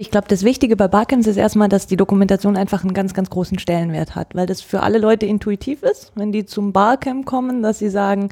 Ich glaube, das Wichtige bei Barcamps ist erstmal, dass die Dokumentation einfach einen ganz, ganz großen Stellenwert hat, weil das für alle Leute intuitiv ist, wenn die zum Barcamp kommen, dass sie sagen,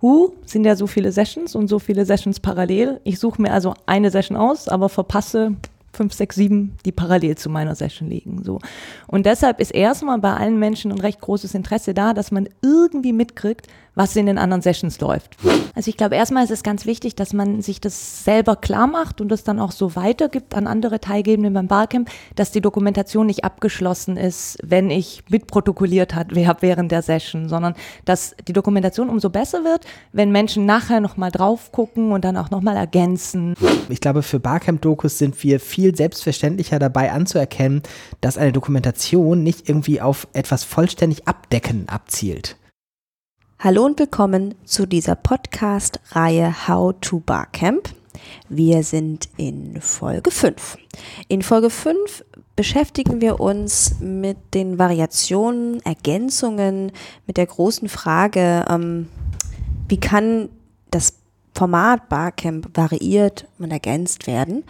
Hu, sind ja so viele Sessions und so viele Sessions parallel. Ich suche mir also eine Session aus, aber verpasse fünf, sechs, sieben, die parallel zu meiner Session liegen. So. Und deshalb ist erstmal bei allen Menschen ein recht großes Interesse da, dass man irgendwie mitkriegt, was in den anderen Sessions läuft. Also ich glaube, erstmal ist es ganz wichtig, dass man sich das selber klar macht und das dann auch so weitergibt an andere Teilgebende beim Barcamp, dass die Dokumentation nicht abgeschlossen ist, wenn ich mitprotokolliert habe während der Session, sondern dass die Dokumentation umso besser wird, wenn Menschen nachher nochmal drauf gucken und dann auch nochmal ergänzen. Ich glaube, für Barcamp-Dokus sind wir viel selbstverständlicher dabei anzuerkennen, dass eine Dokumentation nicht irgendwie auf etwas vollständig Abdecken abzielt. Hallo und willkommen zu dieser Podcast-Reihe How to Barcamp. Wir sind in Folge 5. In Folge 5 beschäftigen wir uns mit den Variationen, Ergänzungen, mit der großen Frage, ähm, wie kann das Format Barcamp variiert und ergänzt werden.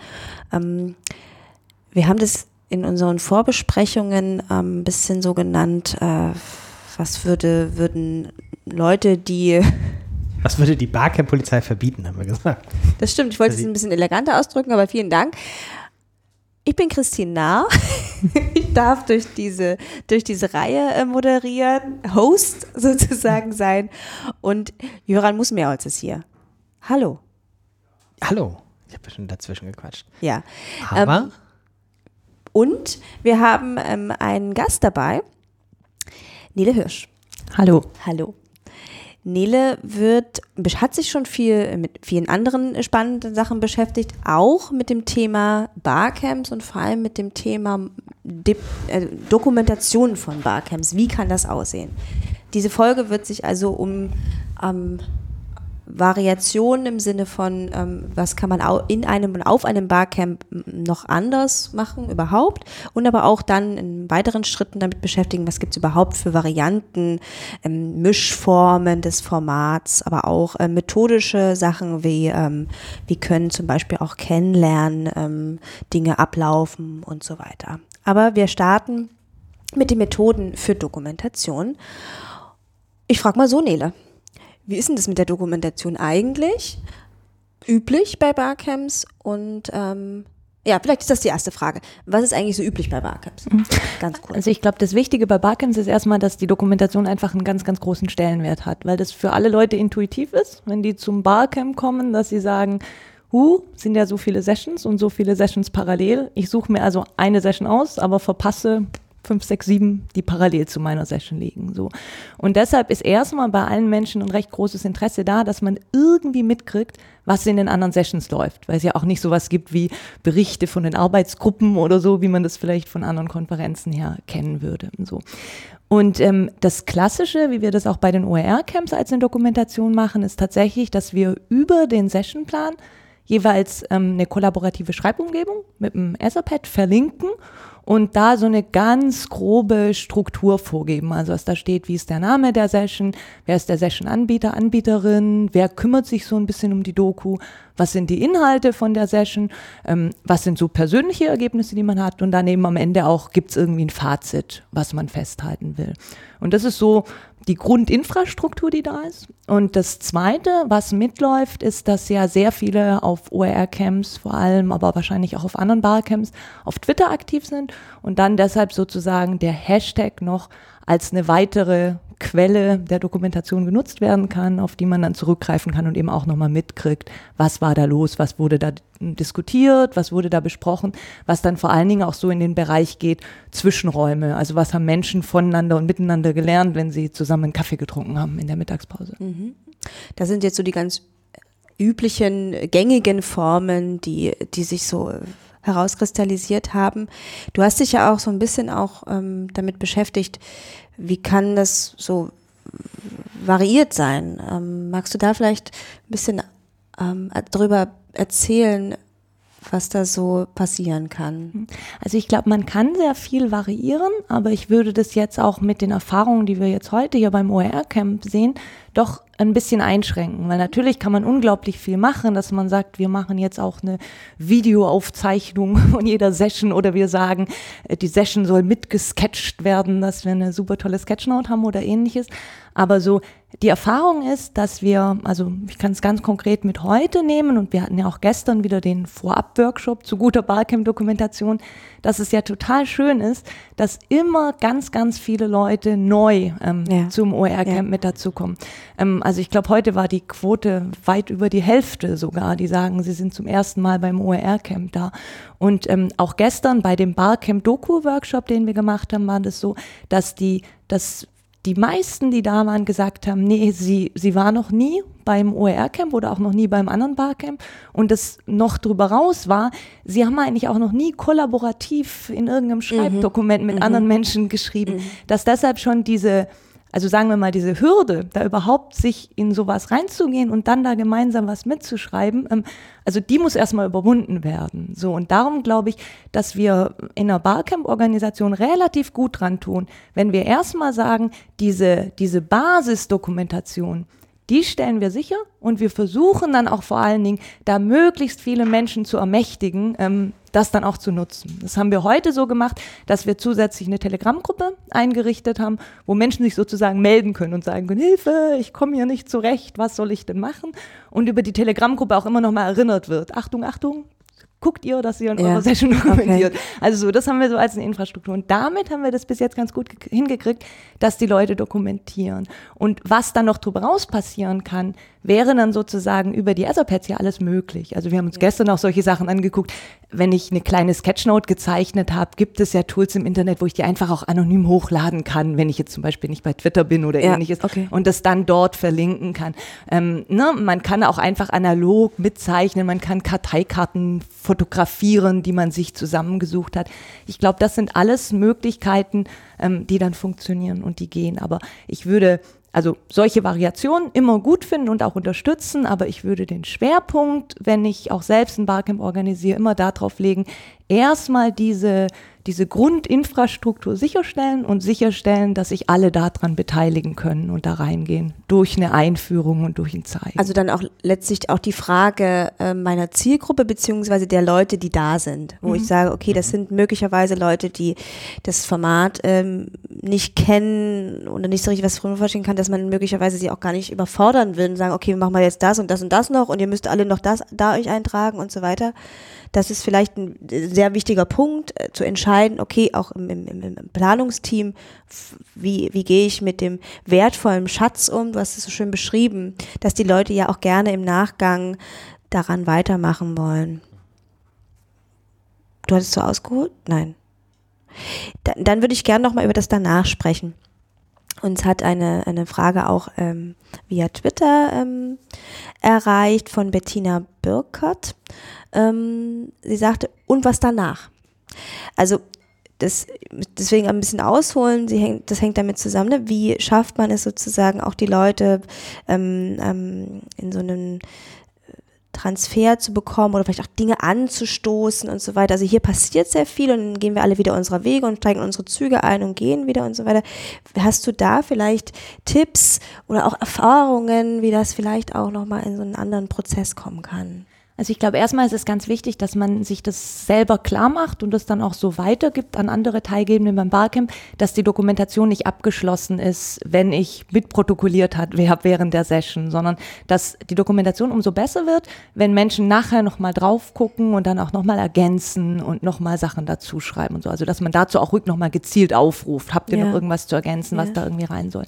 Ähm, wir haben das in unseren Vorbesprechungen ähm, ein bisschen so genannt, äh, was würde, würden Leute, die. Was würde die Barcamp-Polizei verbieten, haben wir gesagt. Das stimmt, ich wollte es ein bisschen eleganter ausdrücken, aber vielen Dank. Ich bin Christine Nahr. Ich darf durch diese, durch diese Reihe äh, moderieren, Host sozusagen sein. Und Jöran Musmeholz ist hier. Hallo. Hallo. Ich habe schon dazwischen gequatscht. Ja. Aber. Ähm, und wir haben ähm, einen Gast dabei, Nele Hirsch. Hallo. Hallo. Nele wird, hat sich schon viel mit vielen anderen spannenden Sachen beschäftigt, auch mit dem Thema Barcamps und vor allem mit dem Thema De äh, Dokumentation von Barcamps. Wie kann das aussehen? Diese Folge wird sich also um ähm, Variationen im Sinne von, ähm, was kann man in einem und auf einem Barcamp noch anders machen überhaupt und aber auch dann in weiteren Schritten damit beschäftigen, was gibt es überhaupt für Varianten, ähm, Mischformen des Formats, aber auch äh, methodische Sachen wie, ähm, wie können zum Beispiel auch kennenlernen, ähm, Dinge ablaufen und so weiter. Aber wir starten mit den Methoden für Dokumentation. Ich frage mal so, Nele. Wie ist denn das mit der Dokumentation eigentlich? Üblich bei Barcamps und ähm, ja, vielleicht ist das die erste Frage. Was ist eigentlich so üblich bei Barcamps? Mhm. Ganz kurz. Also ich glaube, das Wichtige bei Barcamps ist erstmal, dass die Dokumentation einfach einen ganz, ganz großen Stellenwert hat, weil das für alle Leute intuitiv ist, wenn die zum Barcamp kommen, dass sie sagen, Hu, sind ja so viele Sessions und so viele Sessions parallel. Ich suche mir also eine Session aus, aber verpasse fünf, sechs, sieben, die parallel zu meiner Session liegen. So. Und deshalb ist erstmal bei allen Menschen ein recht großes Interesse da, dass man irgendwie mitkriegt, was in den anderen Sessions läuft, weil es ja auch nicht sowas gibt wie Berichte von den Arbeitsgruppen oder so, wie man das vielleicht von anderen Konferenzen her kennen würde. Und so. Und ähm, das Klassische, wie wir das auch bei den OER-Camps als eine Dokumentation machen, ist tatsächlich, dass wir über den Sessionplan jeweils ähm, eine kollaborative Schreibumgebung mit dem Etherpad verlinken und da so eine ganz grobe Struktur vorgeben. Also was da steht, wie ist der Name der Session, wer ist der Session-Anbieter, Anbieterin, wer kümmert sich so ein bisschen um die Doku, was sind die Inhalte von der Session, ähm, was sind so persönliche Ergebnisse, die man hat und daneben am Ende auch gibt es irgendwie ein Fazit, was man festhalten will. Und das ist so die Grundinfrastruktur, die da ist. Und das Zweite, was mitläuft, ist, dass ja sehr viele auf OER-Camps vor allem, aber wahrscheinlich auch auf anderen Barcamps auf Twitter aktiv sind und dann deshalb sozusagen der Hashtag noch als eine weitere Quelle der Dokumentation genutzt werden kann, auf die man dann zurückgreifen kann und eben auch nochmal mitkriegt, was war da los, was wurde da diskutiert, was wurde da besprochen, was dann vor allen Dingen auch so in den Bereich geht, Zwischenräume. Also was haben Menschen voneinander und miteinander gelernt, wenn sie zusammen einen Kaffee getrunken haben in der Mittagspause. Mhm. Das sind jetzt so die ganz üblichen, gängigen Formen, die, die sich so herauskristallisiert haben. Du hast dich ja auch so ein bisschen auch ähm, damit beschäftigt, wie kann das so variiert sein? Ähm, magst du da vielleicht ein bisschen ähm, darüber erzählen, was da so passieren kann? Also ich glaube, man kann sehr viel variieren, aber ich würde das jetzt auch mit den Erfahrungen, die wir jetzt heute hier beim OER-Camp sehen, doch ein bisschen einschränken, weil natürlich kann man unglaublich viel machen, dass man sagt, wir machen jetzt auch eine Videoaufzeichnung von jeder Session oder wir sagen, äh, die Session soll mitgesketcht werden, dass wir eine super tolle Sketchnote haben oder ähnliches. Aber so die Erfahrung ist, dass wir, also ich kann es ganz konkret mit heute nehmen und wir hatten ja auch gestern wieder den Vorab-Workshop zu guter Barcamp-Dokumentation, dass es ja total schön ist, dass immer ganz, ganz viele Leute neu ähm, ja. zum OER-Camp ja. mit dazukommen. Ähm, also ich glaube, heute war die Quote weit über die Hälfte sogar, die sagen, sie sind zum ersten Mal beim OER-Camp da. Und ähm, auch gestern bei dem Barcamp-Doku-Workshop, den wir gemacht haben, war das so, dass die, dass die meisten, die da waren, gesagt haben, nee, sie, sie war noch nie beim OER-Camp oder auch noch nie beim anderen Barcamp. Und das noch drüber raus war, sie haben eigentlich auch noch nie kollaborativ in irgendeinem mhm. Schreibdokument mhm. mit mhm. anderen Menschen geschrieben, mhm. dass deshalb schon diese also sagen wir mal, diese Hürde, da überhaupt sich in sowas reinzugehen und dann da gemeinsam was mitzuschreiben, ähm, also die muss erstmal überwunden werden. So, und darum glaube ich, dass wir in einer Barcamp-Organisation relativ gut dran tun, wenn wir erstmal sagen, diese, diese Basisdokumentation, die stellen wir sicher und wir versuchen dann auch vor allen Dingen, da möglichst viele Menschen zu ermächtigen, ähm, das dann auch zu nutzen. Das haben wir heute so gemacht, dass wir zusätzlich eine Telegram-Gruppe eingerichtet haben, wo Menschen sich sozusagen melden können und sagen können, Hilfe, ich komme hier nicht zurecht, was soll ich denn machen? Und über die Telegram-Gruppe auch immer noch mal erinnert wird. Achtung, Achtung, guckt ihr, dass ihr in ja. eurer Session dokumentiert. Okay. Also so, das haben wir so als eine Infrastruktur. Und damit haben wir das bis jetzt ganz gut hingekriegt, dass die Leute dokumentieren. Und was dann noch drüber raus passieren kann, wäre dann sozusagen über die Etherpads ja alles möglich. Also wir haben uns ja. gestern auch solche Sachen angeguckt. Wenn ich eine kleine Sketchnote gezeichnet habe, gibt es ja Tools im Internet, wo ich die einfach auch anonym hochladen kann, wenn ich jetzt zum Beispiel nicht bei Twitter bin oder ja. ähnliches okay. und das dann dort verlinken kann. Ähm, ne? Man kann auch einfach analog mitzeichnen, man kann Karteikarten fotografieren, die man sich zusammengesucht hat. Ich glaube, das sind alles Möglichkeiten, ähm, die dann funktionieren und die gehen. Aber ich würde also solche Variationen immer gut finden und auch unterstützen, aber ich würde den Schwerpunkt, wenn ich auch selbst ein Barcamp organisiere, immer darauf legen, erstmal diese diese Grundinfrastruktur sicherstellen und sicherstellen, dass sich alle daran beteiligen können und da reingehen durch eine Einführung und durch ein Zeigen. Also dann auch letztlich auch die Frage äh, meiner Zielgruppe beziehungsweise der Leute, die da sind, wo mhm. ich sage, okay, das mhm. sind möglicherweise Leute, die das Format ähm, nicht kennen oder nicht so richtig was drüber verstehen kann, dass man möglicherweise sie auch gar nicht überfordern will und sagen, okay, wir machen wir jetzt das und das und das noch und ihr müsst alle noch das da euch eintragen und so weiter. Das ist vielleicht ein sehr wichtiger Punkt, äh, zu entscheiden, okay, auch im, im, im Planungsteam, wie, wie gehe ich mit dem wertvollen Schatz um? Du hast es so schön beschrieben, dass die Leute ja auch gerne im Nachgang daran weitermachen wollen. Du hattest so ausgeholt? Nein. Dann, dann würde ich gerne nochmal über das danach sprechen. Uns hat eine, eine Frage auch ähm, via Twitter ähm, erreicht von Bettina Birkert. Ähm, sie sagte, und was danach? Also das, deswegen ein bisschen ausholen, sie hängt, das hängt damit zusammen, ne? wie schafft man es sozusagen auch die Leute ähm, ähm, in so einem Transfer zu bekommen oder vielleicht auch Dinge anzustoßen und so weiter. Also hier passiert sehr viel und dann gehen wir alle wieder unserer Wege und steigen unsere Züge ein und gehen wieder und so weiter. Hast du da vielleicht Tipps oder auch Erfahrungen, wie das vielleicht auch nochmal in so einen anderen Prozess kommen kann? Also ich glaube, erstmal ist es ganz wichtig, dass man sich das selber klar macht und das dann auch so weitergibt an andere Teilgebende beim Barcamp, dass die Dokumentation nicht abgeschlossen ist, wenn ich mitprotokolliert habe während der Session, sondern dass die Dokumentation umso besser wird, wenn Menschen nachher nochmal drauf gucken und dann auch nochmal ergänzen und nochmal Sachen dazu schreiben und so. Also dass man dazu auch ruhig nochmal gezielt aufruft. Habt ihr ja. noch irgendwas zu ergänzen, was ja. da irgendwie rein soll?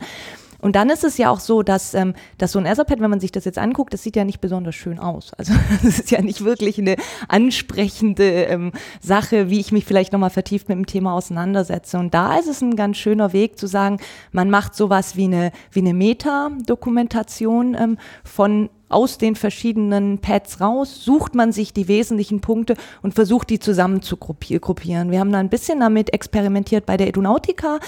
Und dann ist es ja auch so, dass, ähm, dass so ein Etherpad, wenn man sich das jetzt anguckt, das sieht ja nicht besonders schön aus. Also es ist ja nicht wirklich eine ansprechende ähm, Sache, wie ich mich vielleicht nochmal vertieft mit dem Thema auseinandersetze. Und da ist es ein ganz schöner Weg zu sagen, man macht sowas wie eine, wie eine Meta-Dokumentation ähm, von aus den verschiedenen Pads raus, sucht man sich die wesentlichen Punkte und versucht die zusammen zu gruppieren. Wir haben da ein bisschen damit experimentiert bei der Edunautica.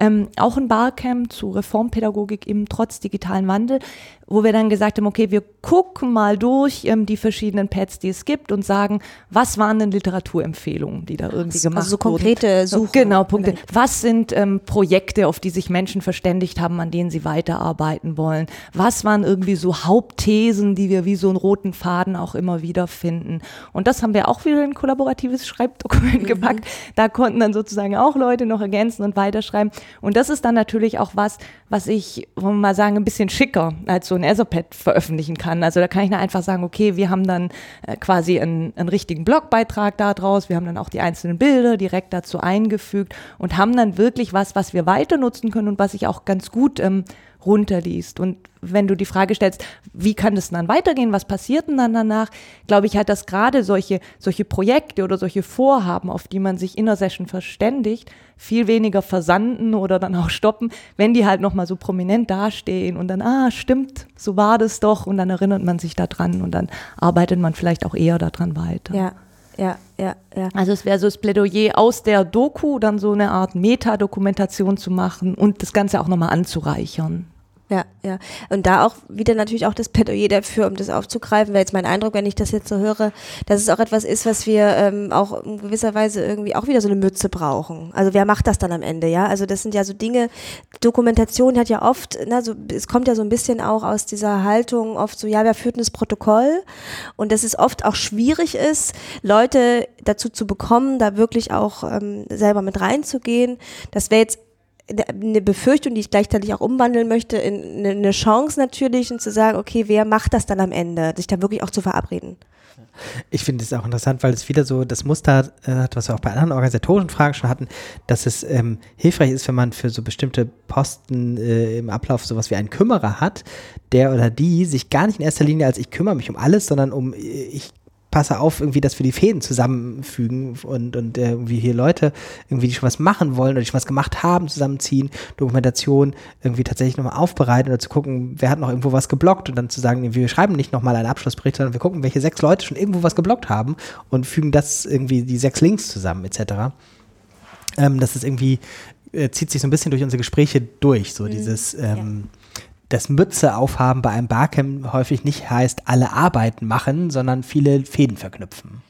Ähm, auch ein Barcamp zu Reformpädagogik im trotz digitalen Wandel, wo wir dann gesagt haben, okay, wir gucken mal durch ähm, die verschiedenen Pads, die es gibt und sagen, was waren denn Literaturempfehlungen, die da irgendwie gemacht also so wurden. konkrete Suchen. Genau, Punkte. Was sind ähm, Projekte, auf die sich Menschen verständigt haben, an denen sie weiterarbeiten wollen? Was waren irgendwie so Hauptthesen, die wir wie so einen roten Faden auch immer wieder finden? Und das haben wir auch wieder in ein kollaboratives Schreibdokument mhm. gepackt. Da konnten dann sozusagen auch Leute noch ergänzen und weiterschreiben. Und das ist dann natürlich auch was, was ich, wollen wir mal sagen, ein bisschen schicker als so ein Etherpad veröffentlichen kann. Also da kann ich dann einfach sagen, okay, wir haben dann äh, quasi einen, einen richtigen Blogbeitrag da draus, wir haben dann auch die einzelnen Bilder direkt dazu eingefügt und haben dann wirklich was, was wir weiter nutzen können und was ich auch ganz gut ähm, runterliest. Und wenn du die Frage stellst, wie kann es dann weitergehen, was passiert denn dann danach, glaube ich halt, dass gerade solche, solche Projekte oder solche Vorhaben, auf die man sich in der Session verständigt, viel weniger versanden oder dann auch stoppen, wenn die halt nochmal so prominent dastehen und dann, ah, stimmt, so war das doch und dann erinnert man sich daran und dann arbeitet man vielleicht auch eher daran weiter. Ja, ja, ja, ja. Also es wäre so das Plädoyer aus der Doku dann so eine Art Metadokumentation zu machen und das Ganze auch nochmal anzureichern. Ja, ja. Und da auch wieder natürlich auch das Plädoyer dafür, um das aufzugreifen, wäre jetzt mein Eindruck, wenn ich das jetzt so höre, dass es auch etwas ist, was wir ähm, auch in gewisser Weise irgendwie auch wieder so eine Mütze brauchen. Also wer macht das dann am Ende, ja? Also das sind ja so Dinge, Dokumentation hat ja oft, na, so, es kommt ja so ein bisschen auch aus dieser Haltung oft so, ja, wer führt denn das Protokoll? Und dass es oft auch schwierig ist, Leute dazu zu bekommen, da wirklich auch ähm, selber mit reinzugehen. Das wäre jetzt eine Befürchtung, die ich gleichzeitig auch umwandeln möchte, in eine Chance natürlich und zu sagen, okay, wer macht das dann am Ende, sich da wirklich auch zu verabreden. Ich finde es auch interessant, weil es wieder so das Muster äh, hat, was wir auch bei anderen organisatorischen Fragen schon hatten, dass es ähm, hilfreich ist, wenn man für so bestimmte Posten äh, im Ablauf sowas wie einen Kümmerer hat, der oder die sich gar nicht in erster Linie als ich kümmere mich um alles, sondern um äh, ich passe auf, irgendwie, dass wir die Fäden zusammenfügen und, und äh, irgendwie hier Leute irgendwie, die schon was machen wollen oder die schon was gemacht haben, zusammenziehen, Dokumentation irgendwie tatsächlich nochmal aufbereiten oder zu gucken, wer hat noch irgendwo was geblockt und dann zu sagen, wir schreiben nicht nochmal einen Abschlussbericht, sondern wir gucken, welche sechs Leute schon irgendwo was geblockt haben und fügen das irgendwie, die sechs Links zusammen, etc. Ähm, das ist irgendwie, äh, zieht sich so ein bisschen durch unsere Gespräche durch, so mhm. dieses ähm, ja das Mütze aufhaben bei einem Barcamp häufig nicht heißt, alle Arbeiten machen, sondern viele Fäden verknüpfen.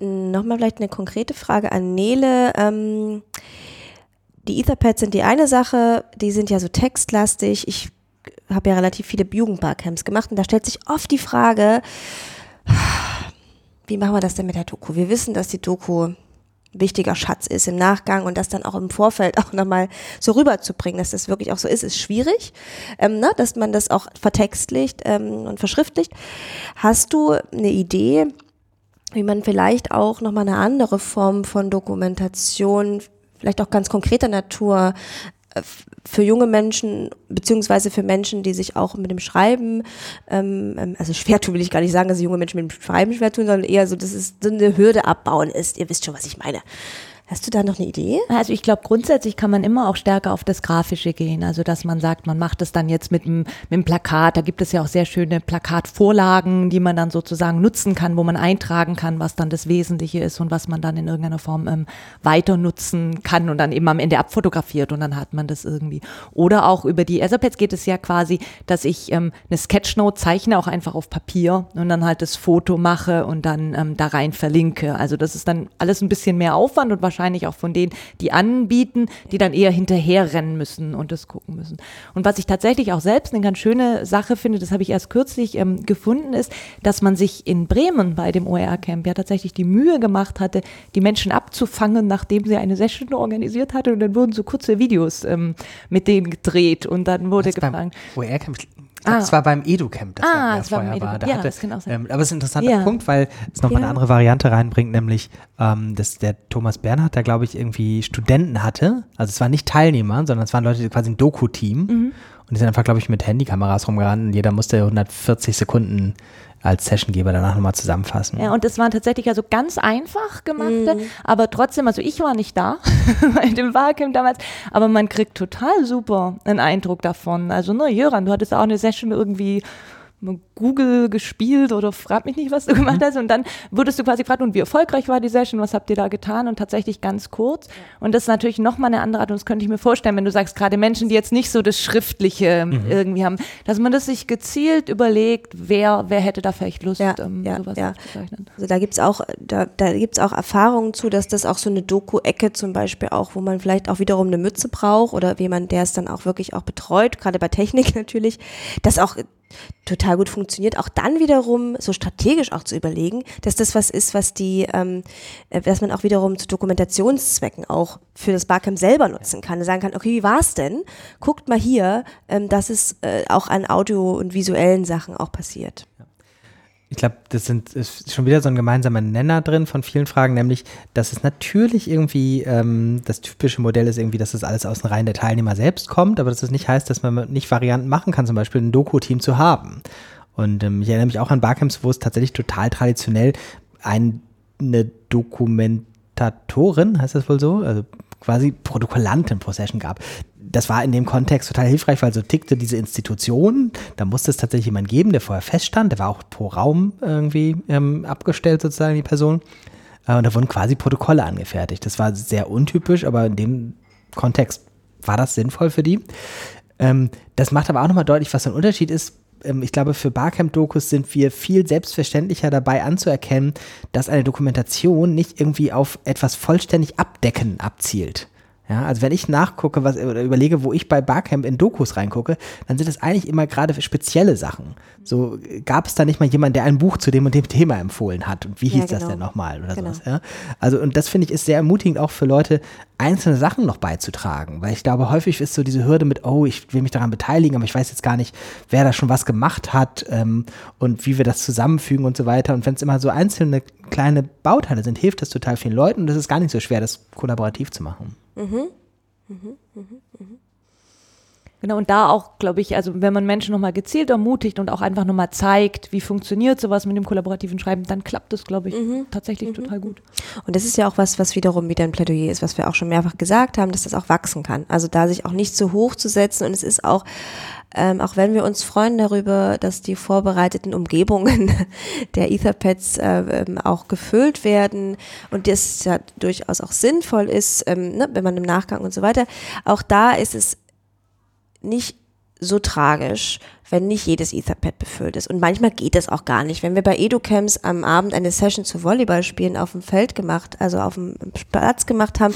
Nochmal vielleicht eine konkrete Frage an Nele. Ähm, die Etherpads sind die eine Sache, die sind ja so textlastig. Ich habe ja relativ viele Jugendbarcamps gemacht und da stellt sich oft die Frage, wie machen wir das denn mit der Doku? Wir wissen, dass die Doku wichtiger Schatz ist im Nachgang und das dann auch im Vorfeld auch nochmal so rüberzubringen, dass das wirklich auch so ist, ist schwierig, ähm, ne? dass man das auch vertextlicht ähm, und verschriftlicht. Hast du eine Idee, wie man vielleicht auch nochmal eine andere Form von Dokumentation, vielleicht auch ganz konkreter Natur, für junge Menschen, beziehungsweise für Menschen, die sich auch mit dem Schreiben, ähm, ähm, also schwer tun will ich gar nicht sagen, dass junge Menschen mit dem Schreiben schwer tun, sondern eher so, dass es so eine Hürde abbauen ist. Ihr wisst schon, was ich meine. Hast du da noch eine Idee? Also ich glaube, grundsätzlich kann man immer auch stärker auf das Grafische gehen. Also dass man sagt, man macht es dann jetzt mit einem, mit einem Plakat. Da gibt es ja auch sehr schöne Plakatvorlagen, die man dann sozusagen nutzen kann, wo man eintragen kann, was dann das Wesentliche ist und was man dann in irgendeiner Form ähm, weiter nutzen kann und dann eben am Ende abfotografiert und dann hat man das irgendwie. Oder auch über die Etherpads geht es ja quasi, dass ich ähm, eine Sketchnote zeichne, auch einfach auf Papier und dann halt das Foto mache und dann ähm, da rein verlinke. Also das ist dann alles ein bisschen mehr Aufwand und wahrscheinlich wahrscheinlich auch von denen, die anbieten, die dann eher hinterherrennen müssen und das gucken müssen. Und was ich tatsächlich auch selbst eine ganz schöne Sache finde, das habe ich erst kürzlich ähm, gefunden, ist, dass man sich in Bremen bei dem OER-Camp ja tatsächlich die Mühe gemacht hatte, die Menschen abzufangen, nachdem sie eine Session organisiert hatte und dann wurden so kurze Videos ähm, mit denen gedreht und dann wurde gefragt. OER-Camp Ah. Das war beim Edu-Camp, das ah, war, das vorher war. Da ja, hatte, das kann auch sein. Ähm, aber es ist ein interessanter ja. Punkt, weil es nochmal ja. eine andere Variante reinbringt, nämlich, ähm, dass der Thomas Bernhard da, glaube ich, irgendwie Studenten hatte. Also es waren nicht Teilnehmer, sondern es waren Leute, die quasi ein Doku-Team. Mhm. Und die sind einfach, glaube ich, mit Handykameras rumgerannt und jeder musste 140 Sekunden als Sessiongeber danach nochmal zusammenfassen. Ja, und das waren tatsächlich also ganz einfach gemachte, mhm. aber trotzdem, also ich war nicht da bei dem Barcamp damals, aber man kriegt total super einen Eindruck davon. Also, ne, Jöran, du hattest auch eine Session irgendwie Google gespielt oder frag mich nicht, was du gemacht hast. Und dann wurdest du quasi gefragt, und wie erfolgreich war die Session, was habt ihr da getan? Und tatsächlich ganz kurz. Und das ist natürlich nochmal eine andere Art, und das könnte ich mir vorstellen, wenn du sagst, gerade Menschen, die jetzt nicht so das Schriftliche mhm. irgendwie haben, dass man das sich gezielt überlegt, wer, wer hätte da vielleicht Lust, ja, ähm, ja, sowas ja. Also da gibt's auch, da, da gibt's auch Erfahrungen zu, dass das auch so eine Doku-Ecke zum Beispiel auch, wo man vielleicht auch wiederum eine Mütze braucht oder jemand, der es dann auch wirklich auch betreut, gerade bei Technik natürlich, das auch total gut funktioniert, auch dann wiederum so strategisch auch zu überlegen, dass das was ist, was die, ähm, äh, dass man auch wiederum zu Dokumentationszwecken auch für das Barcamp selber nutzen kann. Sagen kann, okay, wie war's denn? Guckt mal hier, ähm, dass es äh, auch an Audio- und visuellen Sachen auch passiert ich glaube, das sind, ist schon wieder so ein gemeinsamer Nenner drin von vielen Fragen, nämlich, dass es natürlich irgendwie ähm, das typische Modell ist irgendwie, dass das alles aus den Reihen der Teilnehmer selbst kommt, aber dass das nicht heißt, dass man nicht Varianten machen kann, zum Beispiel ein Doku-Team zu haben. Und ähm, ich erinnere mich auch an Barcamps, wo es tatsächlich total traditionell ein, eine Dokumentatorin, heißt das wohl so, also quasi Protokollanten pro Session gab, das war in dem Kontext total hilfreich, weil so tickte diese Institution. Da musste es tatsächlich jemand geben, der vorher feststand. Der war auch pro Raum irgendwie ähm, abgestellt, sozusagen, die Person. Äh, und da wurden quasi Protokolle angefertigt. Das war sehr untypisch, aber in dem Kontext war das sinnvoll für die. Ähm, das macht aber auch nochmal deutlich, was ein Unterschied ist. Ähm, ich glaube, für Barcamp-Dokus sind wir viel selbstverständlicher dabei anzuerkennen, dass eine Dokumentation nicht irgendwie auf etwas vollständig Abdecken abzielt. Ja, also wenn ich nachgucke, was oder überlege, wo ich bei Barcamp in Dokus reingucke, dann sind es eigentlich immer gerade spezielle Sachen. So gab es da nicht mal jemand, der ein Buch zu dem und dem Thema empfohlen hat und wie hieß ja, genau. das denn nochmal oder genau. sowas. Ja? Also und das finde ich ist sehr ermutigend auch für Leute, einzelne Sachen noch beizutragen, weil ich glaube häufig ist so diese Hürde mit, oh, ich will mich daran beteiligen, aber ich weiß jetzt gar nicht, wer da schon was gemacht hat ähm, und wie wir das zusammenfügen und so weiter. Und wenn es immer so einzelne kleine Bauteile sind, hilft das total vielen Leuten und es ist gar nicht so schwer, das kollaborativ zu machen. Mhm. Mhm, mhm, mhm. Genau, und da auch, glaube ich, also wenn man Menschen nochmal gezielt ermutigt und auch einfach nochmal zeigt, wie funktioniert sowas mit dem kollaborativen Schreiben, dann klappt das, glaube ich, mhm. tatsächlich mhm. total gut. Und das ist ja auch was, was wiederum wieder ein Plädoyer ist, was wir auch schon mehrfach gesagt haben, dass das auch wachsen kann. Also da sich auch nicht zu hoch zu setzen und es ist auch, ähm, auch wenn wir uns freuen darüber, dass die vorbereiteten Umgebungen der Etherpads äh, ähm, auch gefüllt werden und das ja durchaus auch sinnvoll ist, ähm, ne, wenn man im Nachgang und so weiter, auch da ist es nicht so tragisch, wenn nicht jedes Etherpad befüllt ist. Und manchmal geht es auch gar nicht. Wenn wir bei EduCamps am Abend eine Session zu Volleyballspielen auf dem Feld gemacht, also auf dem Platz gemacht haben,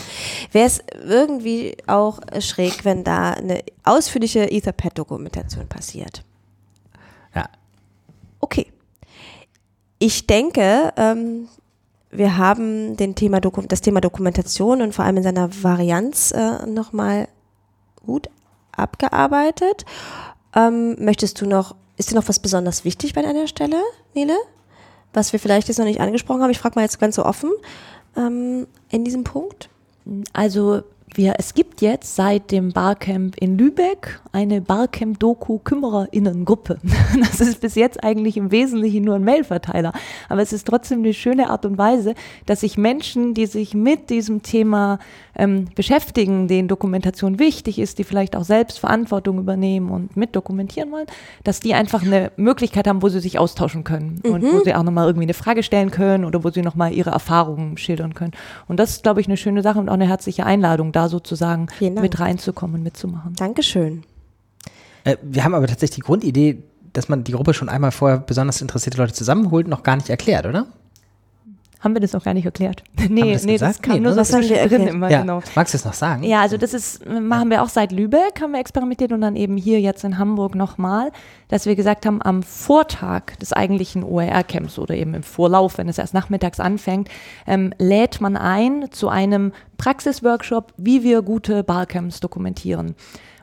wäre es irgendwie auch schräg, wenn da eine ausführliche Etherpad-Dokumentation passiert. Ja. Okay. Ich denke, ähm, wir haben den Thema das Thema Dokumentation und vor allem in seiner Varianz äh, nochmal gut abgearbeitet. Ähm, möchtest du noch, ist dir noch was besonders wichtig bei einer Stelle, Nele? Was wir vielleicht jetzt noch nicht angesprochen haben? Ich frage mal jetzt ganz so offen ähm, in diesem Punkt. Also wir, es gibt jetzt seit dem Barcamp in Lübeck eine Barcamp-Doku-KümmererInnen-Gruppe. Das ist bis jetzt eigentlich im Wesentlichen nur ein Mailverteiler. Aber es ist trotzdem eine schöne Art und Weise, dass sich Menschen, die sich mit diesem Thema ähm, beschäftigen, denen Dokumentation wichtig ist, die vielleicht auch selbst Verantwortung übernehmen und mit dokumentieren wollen, dass die einfach eine Möglichkeit haben, wo sie sich austauschen können mhm. und wo sie auch nochmal irgendwie eine Frage stellen können oder wo sie nochmal ihre Erfahrungen schildern können. Und das ist, glaube ich, eine schöne Sache und auch eine herzliche Einladung, da sozusagen mit reinzukommen und mitzumachen. Dankeschön. Äh, wir haben aber tatsächlich die Grundidee, dass man die Gruppe schon einmal vorher besonders interessierte Leute zusammenholt, noch gar nicht erklärt, oder? Haben wir das noch gar nicht erklärt? nee, das, nee, das kam nee, nur ne? so drin immer, ja. genau. Magst du es noch sagen? Ja, also das ist, machen wir auch seit Lübeck, haben wir experimentiert und dann eben hier jetzt in Hamburg nochmal, dass wir gesagt haben, am Vortag des eigentlichen OER-Camps oder eben im Vorlauf, wenn es erst nachmittags anfängt, ähm, lädt man ein zu einem Praxisworkshop, wie wir gute Barcamps dokumentieren.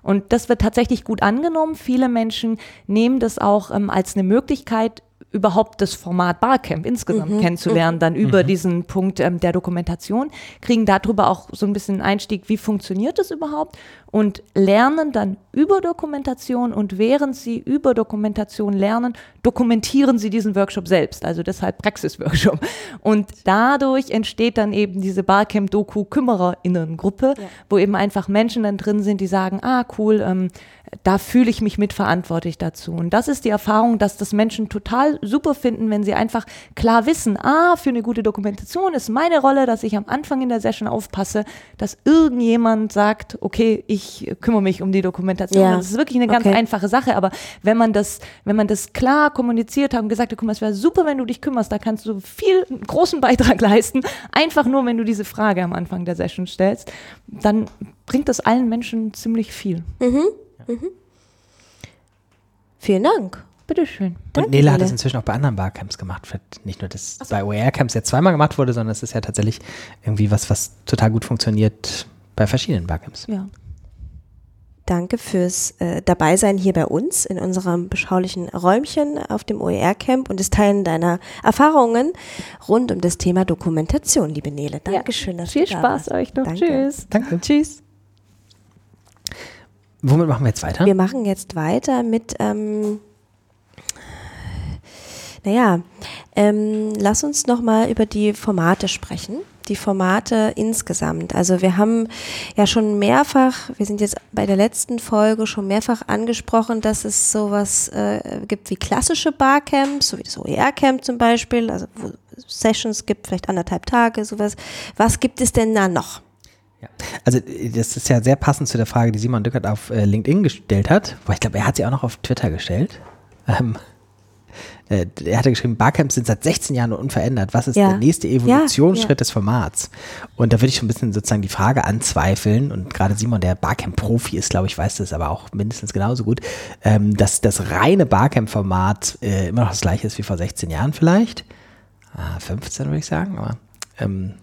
Und das wird tatsächlich gut angenommen. Viele Menschen nehmen das auch ähm, als eine Möglichkeit, überhaupt das Format Barcamp insgesamt mhm. kennenzulernen, dann über mhm. diesen Punkt ähm, der Dokumentation, kriegen darüber auch so ein bisschen Einstieg, wie funktioniert das überhaupt und lernen dann über Dokumentation und während sie über Dokumentation lernen, dokumentieren sie diesen Workshop selbst, also deshalb Praxisworkshop. Und dadurch entsteht dann eben diese Barcamp-Doku-KümmererInnen-Gruppe, ja. wo eben einfach Menschen dann drin sind, die sagen, ah cool, ähm, da fühle ich mich mitverantwortlich dazu. Und das ist die Erfahrung, dass das Menschen total super finden, wenn sie einfach klar wissen, ah, für eine gute Dokumentation ist meine Rolle, dass ich am Anfang in der Session aufpasse, dass irgendjemand sagt, okay, ich kümmere mich um die Dokumentation. Ja. Das ist wirklich eine ganz Okay. einfache Sache, aber wenn man das, wenn man das klar kommuniziert hat und gesagt hat, guck mal, es wäre super, wenn du dich kümmerst, da kannst du viel einen großen Beitrag leisten, einfach nur, wenn du diese Frage am Anfang der Session stellst, dann bringt das allen Menschen ziemlich viel. Vielen Dank. Bitteschön. Danke, Und Nele hat das inzwischen auch bei anderen Barcamps gemacht. Vielleicht Nicht nur, dass bei OER-Camps jetzt zweimal gemacht wurde, sondern es ist ja tatsächlich irgendwie was, was total gut funktioniert bei verschiedenen Barcamps. Ja. Danke fürs äh, Dabeisein hier bei uns in unserem beschaulichen Räumchen auf dem OER-Camp und das Teilen deiner Erfahrungen rund um das Thema Dokumentation, liebe Nele. Dankeschön. dass Viel du da Spaß warst. euch noch. Danke. Tschüss. Danke. Tschüss. Womit machen wir jetzt weiter? Wir machen jetzt weiter mit, ähm, naja, ähm, lass uns nochmal über die Formate sprechen. Die Formate insgesamt. Also wir haben ja schon mehrfach, wir sind jetzt bei der letzten Folge schon mehrfach angesprochen, dass es sowas äh, gibt wie klassische Barcamps, so wie das OER-Camp zum Beispiel, also wo Sessions gibt, vielleicht anderthalb Tage, sowas. Was gibt es denn da noch? Ja. Also äh, das ist ja sehr passend zu der Frage, die Simon Dückert auf äh, LinkedIn gestellt hat. Boah, ich glaube, er hat sie auch noch auf Twitter gestellt. Ähm, äh, er hatte geschrieben, Barcamps sind seit 16 Jahren unverändert. Was ist Ja. der nächste Ja, Evolutionsschritt ja. des Formats? Und da würde ich schon ein bisschen sozusagen die Frage anzweifeln. Und gerade Simon, der Barcamp-Profi ist, glaube ich, weiß das aber auch mindestens genauso gut, ähm, dass das reine Barcamp-Format äh, immer noch das gleiche ist wie vor 16 Jahren vielleicht. Ah, 15 würde ich sagen, aber ähm,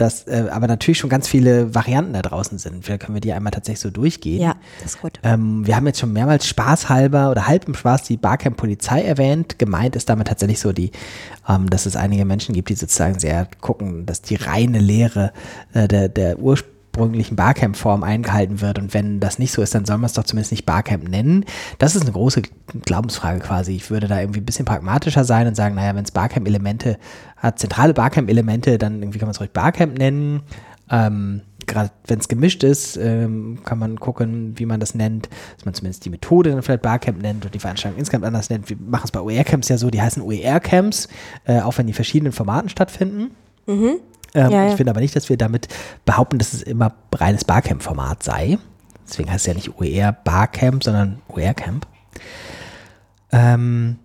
dass äh, aber natürlich schon ganz viele Varianten da draußen sind. Vielleicht können wir die einmal tatsächlich so durchgehen. Ja, das ist gut. Ähm, wir haben jetzt schon mehrmals spaßhalber oder halb im Spaß die Barcamp Polizei erwähnt. Gemeint ist damit tatsächlich so die, ähm, dass es einige Menschen gibt, die sozusagen sehr gucken, dass die reine Lehre äh, der, der ursprünglichen Barcamp-Form eingehalten wird. Und wenn das nicht so ist, dann soll man es doch zumindest nicht Barcamp nennen. Das ist eine große Glaubensfrage quasi. Ich würde da irgendwie ein bisschen pragmatischer sein und sagen, naja, wenn es Barcamp-Elemente hat, zentrale Barcamp-Elemente, dann irgendwie kann man es ruhig Barcamp nennen. Ähm, Gerade wenn es gemischt ist, ähm, kann man gucken, wie man das nennt, dass man zumindest die Methode dann vielleicht Barcamp nennt und die Veranstaltung insgesamt anders nennt. Wir machen es bei OER-Camps ja so, die heißen OER-Camps, äh, auch wenn die verschiedenen Formaten stattfinden. Ähm, Ja, ja. Ich finde aber nicht, dass wir damit behaupten, dass es immer reines Barcamp-Format sei. Deswegen heißt es ja nicht OER Barcamp, sondern OER-Camp. Ähm,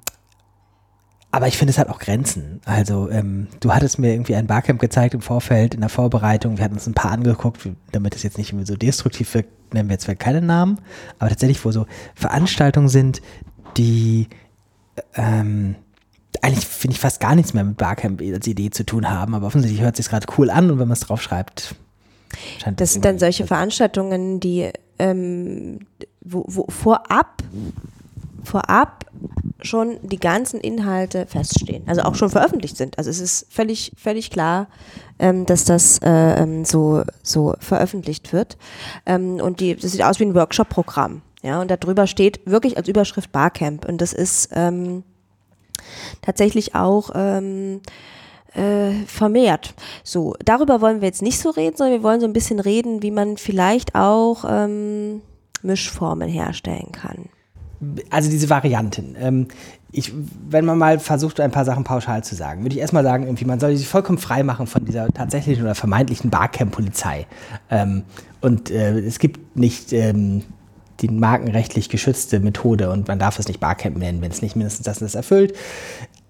aber ich finde, es hat auch Grenzen. Also, ähm, du hattest mir irgendwie ein Barcamp gezeigt im Vorfeld, in der Vorbereitung. Wir hatten uns ein paar angeguckt, damit es jetzt nicht so destruktiv wirkt, nennen wir jetzt vielleicht keine Namen. Aber tatsächlich, wo so Veranstaltungen sind, die ähm, eigentlich, finde ich, fast gar nichts mehr mit Barcamp als Idee zu tun haben. Aber offensichtlich hört es sich gerade cool an und wenn man es drauf schreibt, scheint Das sind dann solche Veranstaltungen, die ähm, wo, wo vorab, vorab schon die ganzen Inhalte feststehen, also auch schon veröffentlicht sind. Also es ist völlig, völlig klar, ähm, dass das äh, ähm, so, so veröffentlicht wird. Ähm, und die, das sieht aus wie ein Workshop-Programm. Ja, und darüber steht wirklich als Überschrift Barcamp. Und das ist ähm, tatsächlich auch ähm, äh, vermehrt. So, darüber wollen wir jetzt nicht so reden, sondern wir wollen so ein bisschen reden, wie man vielleicht auch ähm, Mischformen herstellen kann. also diese Varianten. Ähm, ich, wenn man mal versucht, ein paar Sachen pauschal zu sagen, würde ich erstmal sagen, irgendwie, man soll sich vollkommen frei machen von dieser tatsächlichen oder vermeintlichen Barcamp-Polizei. Ähm, und äh, es gibt nicht ähm, die markenrechtlich geschützte Methode und man darf es nicht Barcamp nennen, wenn es nicht mindestens das das erfüllt.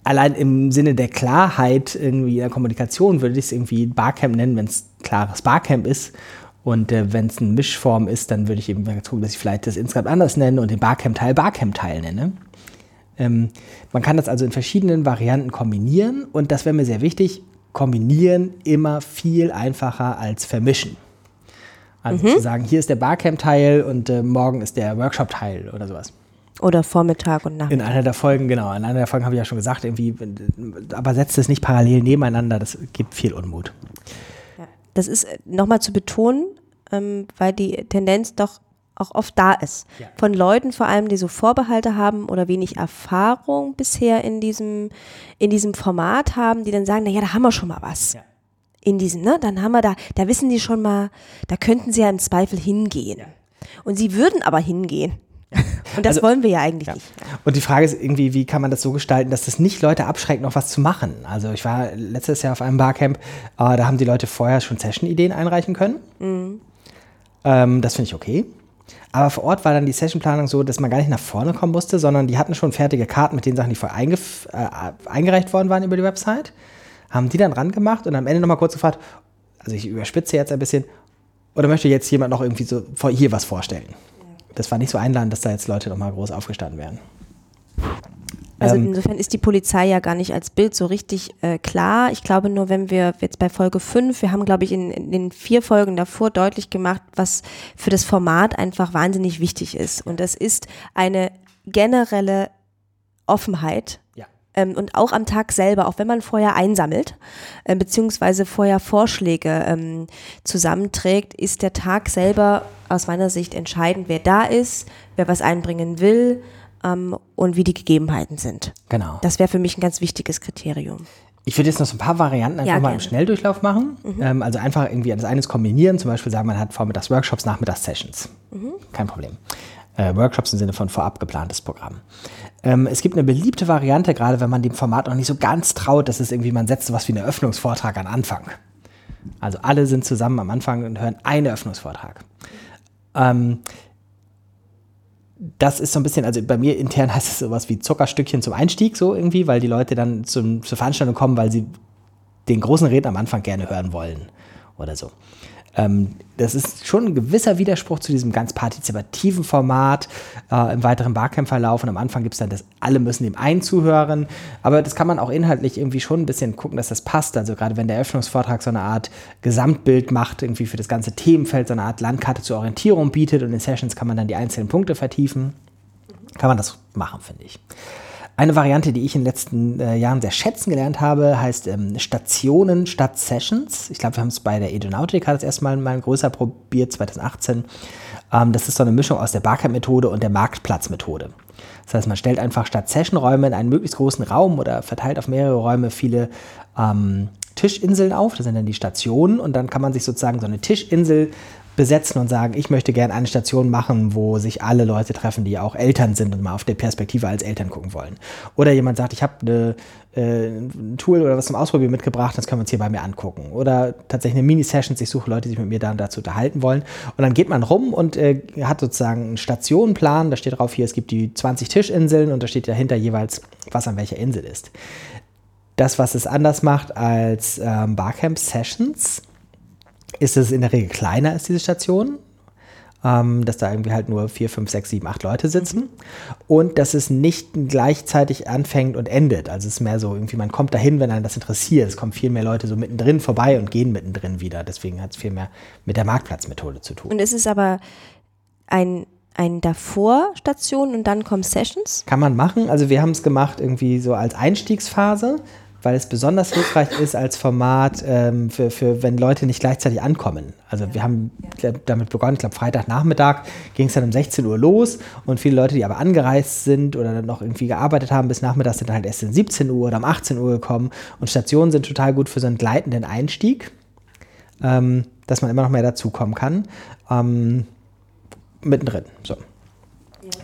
Allein im Sinne der Klarheit irgendwie in der Kommunikation würde ich es irgendwie Barcamp nennen, wenn es klares Barcamp ist. Und äh, wenn es eine Mischform ist, dann würde ich eben gucken, dass ich vielleicht das insgesamt anders nenne und den Barcamp-Teil Barcamp-Teil nenne. Ähm, man kann das also in verschiedenen Varianten kombinieren und das wäre mir sehr wichtig, kombinieren immer viel einfacher als vermischen. Also zu sagen, hier ist der Barcamp-Teil und äh, morgen ist der Workshop-Teil oder sowas. Oder Vormittag und Nachmittag. In einer der Folgen, genau, in einer der Folgen habe ich ja schon gesagt, irgendwie, aber setzt es nicht parallel nebeneinander, das gibt viel Unmut. Das ist nochmal zu betonen, ähm, weil die Tendenz doch auch oft da ist. Ja. Von Leuten vor allem, die so Vorbehalte haben oder wenig Erfahrung bisher in diesem, in diesem Format haben, die dann sagen, naja, da haben wir schon mal was. Ja. In diesem, ne? Dann haben wir da, da wissen die schon mal, da könnten sie ja im Zweifel hingehen. Und sie würden aber hingehen. Und das Also- wollen wir ja eigentlich Ja. nicht. Und die Frage ist irgendwie, wie kann man das so gestalten, dass das nicht Leute abschreckt, noch was zu machen? Also ich war letztes Jahr auf einem Barcamp, äh, da haben die Leute vorher schon Session-Ideen einreichen können. Ähm, das finde ich okay. Aber vor Ort war dann die Sessionplanung so, dass man gar nicht nach vorne kommen musste, sondern die hatten schon fertige Karten mit den Sachen, die vorher äh, eingereicht worden waren über die Website, haben die dann rangemacht und am Ende nochmal kurz gefragt, also ich überspitze jetzt ein bisschen, oder möchte jetzt jemand noch irgendwie so hier was vorstellen? Das war nicht so einladend, dass da jetzt Leute nochmal groß aufgestanden wären. Also Ähm, insofern ist die Polizei ja gar nicht als Bild so richtig äh, klar. Ich glaube nur, wenn wir jetzt bei Folge 5, wir haben, glaube ich, in, in den vier Folgen davor deutlich gemacht, was für das Format einfach wahnsinnig wichtig ist. Und das ist eine generelle Offenheit. Ja. Ähm, und auch am Tag selber, auch wenn man vorher einsammelt, äh, beziehungsweise vorher Vorschläge ähm, zusammenträgt, ist der Tag selber aus meiner Sicht entscheidend, wer da ist, wer was einbringen will ähm, und wie die Gegebenheiten sind. Genau. Das wäre für mich ein ganz wichtiges Kriterium. Ich würde jetzt noch so ein paar Varianten einfach Ja, mal im gerne. Schnelldurchlauf machen. Ähm, also einfach irgendwie das eine ist kombinieren, zum Beispiel sagen, man hat vormittags Workshops, nachmittags Sessions. Kein Problem. Äh, Workshops im Sinne von vorab geplantes Programm. Ähm, es gibt eine beliebte Variante, gerade wenn man dem Format noch nicht so ganz traut, das ist irgendwie, man setzt sowas wie einen Eröffnungsvortrag an Anfang. Also alle sind zusammen am Anfang und hören einen Eröffnungsvortrag. Ähm, das ist so ein bisschen, also bei mir intern heißt es sowas wie Zuckerstückchen zum Einstieg, so irgendwie, weil die Leute dann zum, zur Veranstaltung kommen, weil sie den großen Redner am Anfang gerne hören wollen oder so. Ähm, das ist schon ein gewisser Widerspruch zu diesem ganz partizipativen Format äh, im weiteren Barcamp-Verlauf. Und am Anfang gibt es dann das, alle müssen dem einen zuhören. Aber das kann man auch inhaltlich irgendwie schon ein bisschen gucken, dass das passt. Also gerade wenn der Eröffnungsvortrag so eine Art Gesamtbild macht, irgendwie für das ganze Themenfeld, so eine Art Landkarte zur Orientierung bietet und in Sessions kann man dann die einzelnen Punkte vertiefen, kann man das machen, finde ich. Eine Variante, die ich in den letzten äh, Jahren sehr schätzen gelernt habe, heißt ähm, Stationen statt Sessions. Ich glaube, wir haben es bei der Edonautica das erste Mal, mal größer probiert, 2018. Ähm, das ist so eine Mischung aus der Barcamp-Methode und der Marktplatz-Methode. Das heißt, man stellt einfach statt Sessionräume in einen möglichst großen Raum oder verteilt auf mehrere Räume viele ähm, Tischinseln auf. Das sind dann die Stationen und dann kann man sich sozusagen so eine Tischinsel besetzen und sagen, ich möchte gerne eine Station machen, wo sich alle Leute treffen, die auch Eltern sind und mal auf der Perspektive als Eltern gucken wollen. Oder jemand sagt, ich habe äh, ein Tool oder was zum Ausprobieren mitgebracht, das können wir uns hier bei mir angucken. Oder tatsächlich eine Mini-Session, ich suche Leute, die sich mit mir dann dazu unterhalten wollen. Und dann geht man rum und äh, hat sozusagen einen Stationenplan, da steht drauf hier, es gibt die 20 Tischinseln und da steht dahinter jeweils, was an welcher Insel ist. Das, was es anders macht als ähm, Barcamp Sessions, ist es in der Regel kleiner als diese Station. Ähm, dass da irgendwie halt nur vier, fünf, sechs, sieben, acht Leute sitzen. Und dass es nicht gleichzeitig anfängt und endet. Also es ist mehr so, irgendwie, man kommt dahin, wenn einen das interessiert. Es kommen viel mehr Leute so mittendrin vorbei und gehen mittendrin wieder. Deswegen hat es viel mehr mit der Marktplatzmethode zu tun. Und es ist aber ein, ein davor Station und dann kommen Sessions. Kann man machen. Also wir haben es gemacht irgendwie so als Einstiegsphase, weil es besonders hilfreich ist als Format ähm, für, für, wenn Leute nicht gleichzeitig ankommen. Also wir haben damit begonnen, ich glaube Freitagnachmittag ging es dann um 16 Uhr los und viele Leute, die aber angereist sind oder dann noch irgendwie gearbeitet haben bis nachmittags, sind dann halt erst um 17 Uhr oder um 18 Uhr gekommen und Stationen sind total gut für so einen gleitenden Einstieg, ähm, dass man immer noch mehr dazukommen kann. Ähm, mittendrin, so.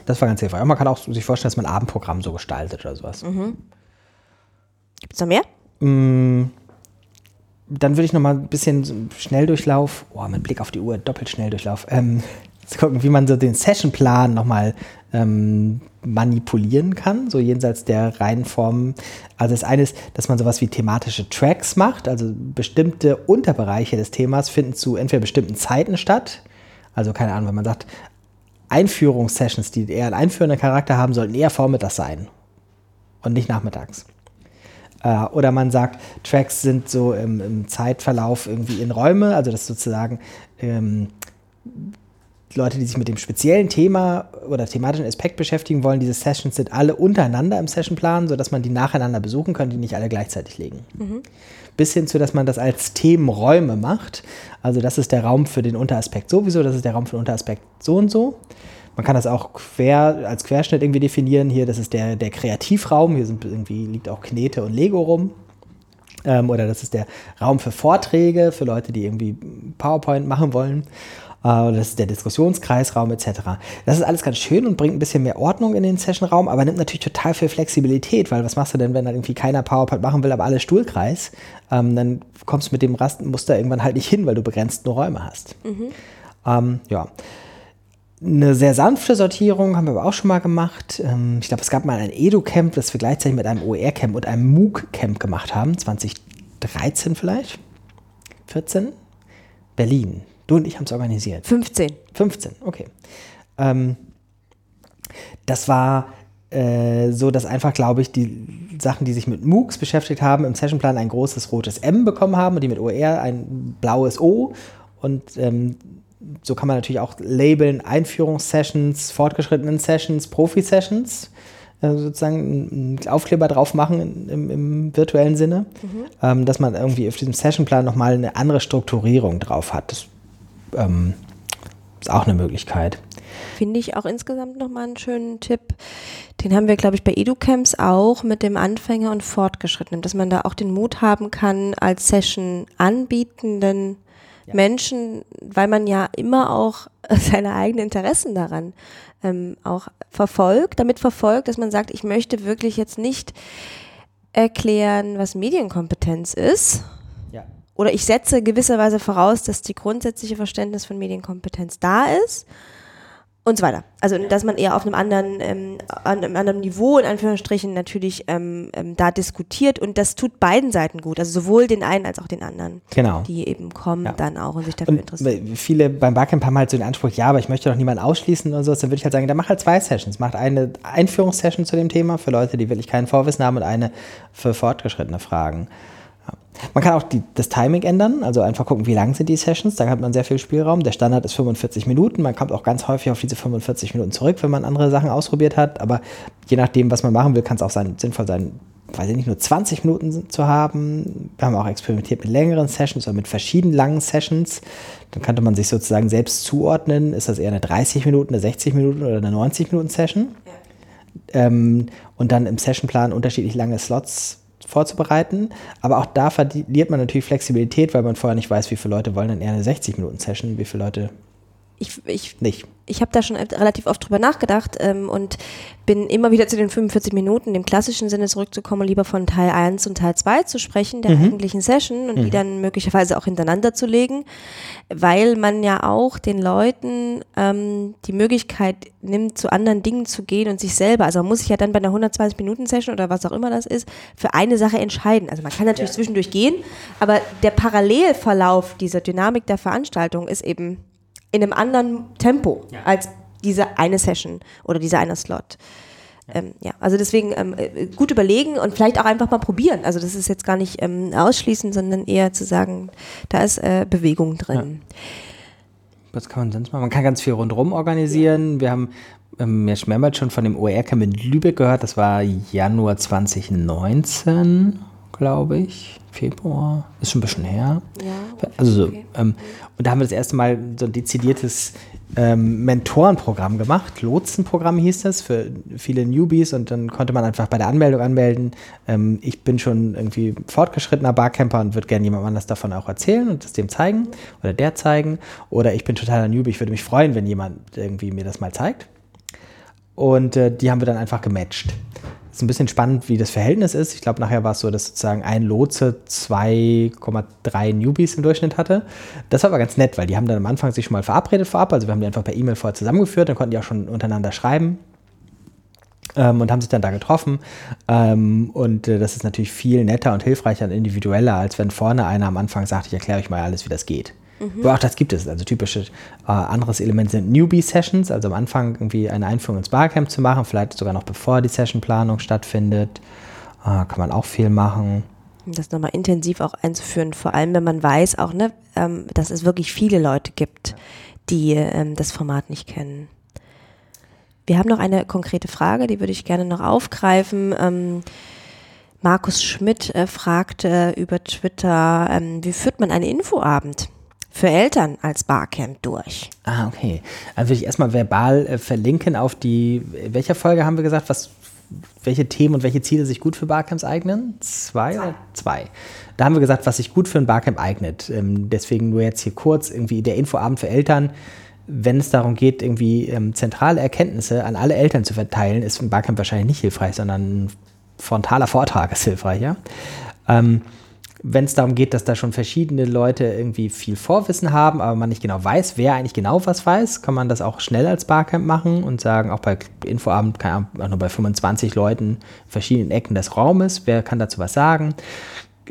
Das war ganz hilfreich. Und man kann auch sich vorstellen, dass man ein Abendprogramm so gestaltet oder sowas. Gibt es noch mehr? Mm, Dann würde ich noch mal ein bisschen Schnelldurchlauf, oh, mit Blick auf die Uhr, doppelt Schnelldurchlauf, ähm, zu gucken, wie man so den Sessionplan noch mal ähm, manipulieren kann, so jenseits der reinen Formen. Also das eine ist, dass man sowas wie thematische Tracks macht, also bestimmte Unterbereiche des Themas finden zu entweder bestimmten Zeiten statt, also keine Ahnung, wenn man sagt, Einführungssessions, die eher einen einführenden Charakter haben, sollten eher vormittags sein und nicht nachmittags. Äh, oder man sagt, Tracks sind so im, im Zeitverlauf irgendwie in Räume, also das sozusagen ähm, Leute, die sich mit dem speziellen Thema oder thematischen Aspekt beschäftigen wollen, diese Sessions sind alle untereinander im Sessionplan, sodass man die nacheinander besuchen kann, die nicht alle gleichzeitig liegen. Bis hin zu, dass man das als Themenräume macht. Also das ist der Raum für den Unteraspekt sowieso, das ist der Raum für den Unteraspekt so und so. Man kann das auch quer, als Querschnitt irgendwie definieren. Hier, das ist der, der Kreativraum. Hier sind irgendwie, liegt auch Knete und Lego rum. Ähm, oder das ist der Raum für Vorträge, für Leute, die irgendwie PowerPoint machen wollen. Äh, das ist der Diskussionskreisraum etc. Das ist alles ganz schön und bringt ein bisschen mehr Ordnung in den Sessionraum, aber nimmt natürlich total viel Flexibilität, weil was machst du denn, wenn dann irgendwie keiner PowerPoint machen will, aber alle Stuhlkreis? Ähm, dann kommst du mit dem Rastenmuster irgendwann halt nicht hin, weil du begrenzt nur Räume hast. Mhm. Ähm, ja. Eine sehr sanfte Sortierung haben wir aber auch schon mal gemacht. Ähm, ich glaube, es gab mal ein Edu-Camp, das wir gleichzeitig mit einem OER-Camp und einem MOOC-Camp gemacht haben. 2013 vielleicht? 14? Berlin. Du und ich haben es organisiert. 15. 15, okay. Ähm, das war äh, so, dass einfach, glaube ich, die Sachen, die sich mit MOOCs beschäftigt haben, im Sessionplan ein großes rotes M bekommen haben und die mit OER ein blaues O. Und ähm, so kann man natürlich auch labeln Einführungssessions, fortgeschrittenen Sessions, Profi-Sessions. Äh, sozusagen einen Aufkleber drauf machen im, im virtuellen Sinne, mhm. ähm, dass man irgendwie auf diesem Sessionplan nochmal eine andere Strukturierung drauf hat. Das ähm, ist auch eine Möglichkeit. Finde ich auch insgesamt nochmal einen schönen Tipp. Den haben wir, glaube ich, bei EduCamps auch mit dem Anfänger und Fortgeschrittenen, dass man da auch den Mut haben kann, als Session anbietenden ja. Menschen, weil man ja immer auch seine eigenen Interessen daran ähm, auch verfolgt, damit verfolgt, dass man sagt, ich möchte wirklich jetzt nicht erklären, was Medienkompetenz ist, oder ich setze gewisserweise voraus, dass die grundsätzliche Verständnis von Medienkompetenz da ist und so weiter. Also dass man eher auf einem anderen, ähm, an einem anderen Niveau in Anführungsstrichen natürlich ähm, ähm, da diskutiert und das tut beiden Seiten gut, also sowohl den einen als auch den anderen, genau. die eben kommen ja. dann auch und sich dafür und interessieren. Viele beim Barcamp haben halt so den Anspruch, ja, aber ich möchte doch niemanden ausschließen und so, dann würde ich halt sagen, dann mach halt zwei Sessions, macht eine Einführungssession zu dem Thema für Leute, die wirklich kein Vorwissen haben und eine für fortgeschrittene Fragen. Man kann auch die, das Timing ändern, also einfach gucken, wie lang sind die Sessions, da hat man sehr viel Spielraum. Der Standard ist 45 Minuten, man kommt auch ganz häufig auf diese 45 Minuten zurück, wenn man andere Sachen ausprobiert hat, aber je nachdem, was man machen will, kann es auch sein, sinnvoll sein, weiß ich nicht, nur 20 Minuten zu haben. Wir haben auch experimentiert mit längeren Sessions oder mit verschiedenen langen Sessions. Dann könnte man sich sozusagen selbst zuordnen, ist das eher eine 30 Minuten, eine 60 Minuten oder eine 90 Minuten Session. Ja. Ähm, und dann im Sessionplan unterschiedlich lange Slots vorzubereiten. Aber auch da verliert man natürlich Flexibilität, weil man vorher nicht weiß, wie viele Leute wollen dann eher eine 60-Minuten-Session, wie viele Leute ich, ich, nicht. Ich habe da schon relativ oft drüber nachgedacht ähm, und bin immer wieder zu den 45 Minuten im klassischen Sinne zurückzukommen, lieber von Teil 1 und Teil 2 zu sprechen, der mhm. eigentlichen Session und mhm. die dann möglicherweise auch hintereinander zu legen, weil man ja auch den Leuten ähm, die Möglichkeit nimmt, zu anderen Dingen zu gehen und sich selber, also man muss sich ja dann bei einer 120-Minuten-Session oder was auch immer das ist, für eine Sache entscheiden. Also man kann natürlich ja. zwischendurch gehen, aber der Parallelverlauf dieser Dynamik der Veranstaltung ist eben in einem anderen Tempo ja. als diese eine Session oder dieser eine Slot. Ähm, ja, also deswegen ähm, äh, gut überlegen und vielleicht auch einfach mal probieren. Also das ist jetzt gar nicht ähm, ausschließen, sondern eher zu sagen, da ist äh, Bewegung drin. Ja. Was kann man sonst machen? Man kann ganz viel rundherum organisieren. Wir haben ähm, ja mehrmals schon von dem OER-Camp in Lübeck gehört. Das war Januar 2019 glaube ich. Februar, ist schon ein bisschen her. Ja, also, okay. ähm, und da haben wir das erste Mal so ein dezidiertes ähm, Mentorenprogramm gemacht. Lotsenprogramm hieß das für viele Newbies und dann konnte man einfach bei der Anmeldung anmelden. Ähm, ich bin schon irgendwie fortgeschrittener Barcamper und würde gerne jemand anders davon auch erzählen und das dem zeigen oder der zeigen. Oder ich bin totaler Newbie, ich würde mich freuen, wenn jemand irgendwie mir das mal zeigt. Und äh, die haben wir dann einfach gematcht ist ein bisschen spannend, wie das Verhältnis ist. Ich glaube, nachher war es so, dass sozusagen ein Lotse 2,3 Newbies im Durchschnitt hatte. Das war aber ganz nett, weil die haben dann am Anfang sich schon mal verabredet vorab. Also wir haben die einfach per E-Mail vorher zusammengeführt, dann konnten die auch schon untereinander schreiben. Ähm, und haben sich dann da getroffen. Ähm, und äh, das ist natürlich viel netter und hilfreicher und individueller, als wenn vorne einer am Anfang sagt, ich erkläre euch mal alles, wie das geht. Mhm. Auch das gibt es. Also typische äh, anderes Element sind Newbie-Sessions, also am Anfang irgendwie eine Einführung ins Barcamp zu machen, vielleicht sogar noch bevor die Sessionplanung stattfindet. Äh, kann man auch viel machen. Das nochmal intensiv auch einzuführen, vor allem wenn man weiß auch, ne, ähm, dass es wirklich viele Leute gibt, die ähm, das Format nicht kennen. Wir haben noch eine konkrete Frage, die würde ich gerne noch aufgreifen. Ähm, Markus Schmidt äh, fragt äh, über Twitter, ähm, wie führt man einen Infoabend? Für Eltern als Barcamp durch. Ah, okay. Dann würde ich erstmal verbal äh, verlinken auf die, welcher Folge haben wir gesagt, was welche Themen und welche Ziele sich gut für Barcamps eignen? Zwei oder zwei? Da haben wir gesagt, was sich gut für ein Barcamp eignet. Ähm, deswegen nur jetzt hier kurz irgendwie der Infoabend für Eltern. Wenn es darum geht, irgendwie ähm, zentrale Erkenntnisse an alle Eltern zu verteilen, ist ein Barcamp wahrscheinlich nicht hilfreich, sondern ein frontaler Vortrag ist hilfreicher. Ähm, wenn es darum geht, dass da schon verschiedene Leute irgendwie viel Vorwissen haben, aber man nicht genau weiß, wer eigentlich genau was weiß, kann man das auch schnell als Barcamp machen und sagen, auch bei Infoabend, kann auch nur bei 25 Leuten verschiedenen Ecken des Raumes, wer kann dazu was sagen?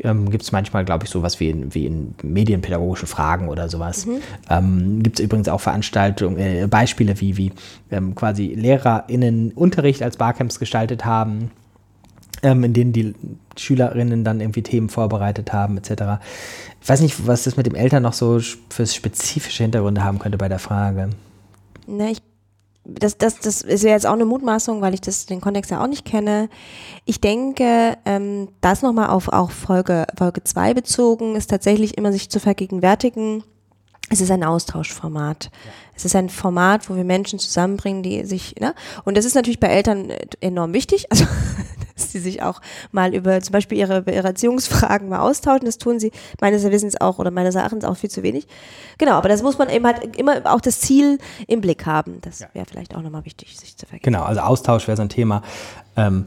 Ähm, Gibt es manchmal, glaube ich, sowas wie in, wie in medienpädagogischen Fragen oder sowas. Mhm. Ähm, Gibt es übrigens auch Veranstaltungen, äh, Beispiele, wie, wie ähm, quasi LehrerInnen Unterricht als Barcamps gestaltet haben ähm, in denen die Schülerinnen dann irgendwie Themen vorbereitet haben, etc. Ich weiß nicht, was das mit dem Eltern noch so für spezifische Hintergründe haben könnte bei der Frage. Ne, ich, das, das, das ist ja jetzt auch eine Mutmaßung, weil ich das, den Kontext ja auch nicht kenne. Ich denke, ähm, das nochmal auf auch Folge, Folge 2 bezogen, ist tatsächlich immer sich zu vergegenwärtigen, es ist ein Austauschformat. Ja. Es ist ein Format, wo wir Menschen zusammenbringen, die sich, ne? Und das ist natürlich bei Eltern enorm wichtig. Also dass sie sich auch mal über zum Beispiel ihre, ihre Erziehungsfragen mal austauschen. Das tun sie meines Wissens auch oder meines Erachtens auch viel zu wenig. Genau, aber das muss man eben halt immer auch das Ziel im Blick haben. Das wäre vielleicht auch nochmal wichtig, sich zu vergessen. Genau, also Austausch wäre so ein Thema. Ähm,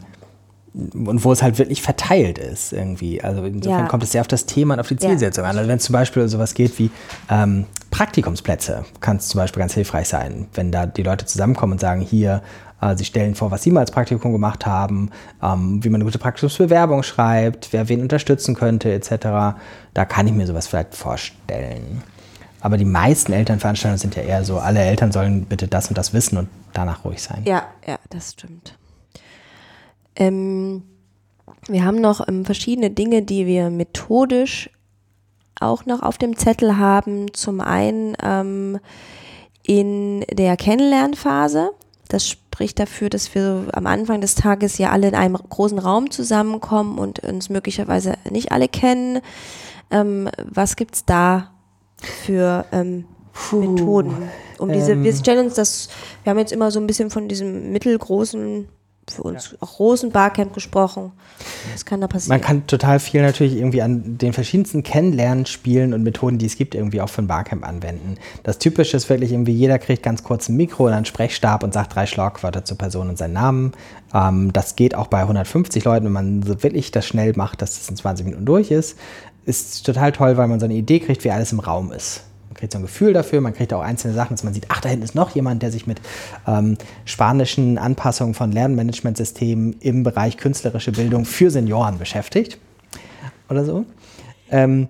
und wo es halt wirklich verteilt ist irgendwie. Also insofern ja. kommt es sehr auf das Thema und auf die Zielsetzung ja. an. Also wenn es zum Beispiel sowas geht wie ähm, Praktikumsplätze, kann es zum Beispiel ganz hilfreich sein, wenn da die Leute zusammenkommen und sagen, hier, sie stellen vor, was sie mal als Praktikum gemacht haben, ähm, wie man eine gute Praktikumsbewerbung schreibt, wer wen unterstützen könnte, etc. Da kann ich mir sowas vielleicht vorstellen. Aber die meisten Elternveranstaltungen sind ja eher so, alle Eltern sollen bitte das und das wissen und danach ruhig sein. Ja, ja, das stimmt. Ähm, wir haben noch ähm, verschiedene Dinge, die wir methodisch auch noch auf dem Zettel haben. Zum einen ähm, in der Kennenlernphase. Das spricht dafür, dass wir am Anfang des Tages ja alle in einem großen Raum zusammenkommen und uns möglicherweise nicht alle kennen. Ähm, was gibt es da für ähm, Methoden? Um diese, wir ähm. stellen uns das, wir haben jetzt immer so ein bisschen von diesem mittelgroßen für uns ja. auch Rosen-Barcamp gesprochen. Was kann da passieren? Man kann total viel natürlich irgendwie an den verschiedensten Kennenlernen, Spielen und Methoden, die es gibt, irgendwie auch für ein Barcamp anwenden. Das Typische ist wirklich irgendwie, jeder kriegt ganz kurz ein Mikro und einen Sprechstab und sagt drei Schlagwörter zur Person und seinen Namen. Ähm, das geht auch bei 150 Leuten, wenn man so wirklich das schnell macht, dass das in 20 Minuten durch ist. Ist total toll, weil man so eine Idee kriegt, wie alles im Raum ist. Kriegt so ein Gefühl dafür, man kriegt auch einzelne Sachen, dass man sieht, ach, da hinten ist noch jemand, der sich mit ähm, spanischen Anpassungen von Lernmanagementsystemen im Bereich künstlerische Bildung für Senioren beschäftigt. Oder so. Ähm,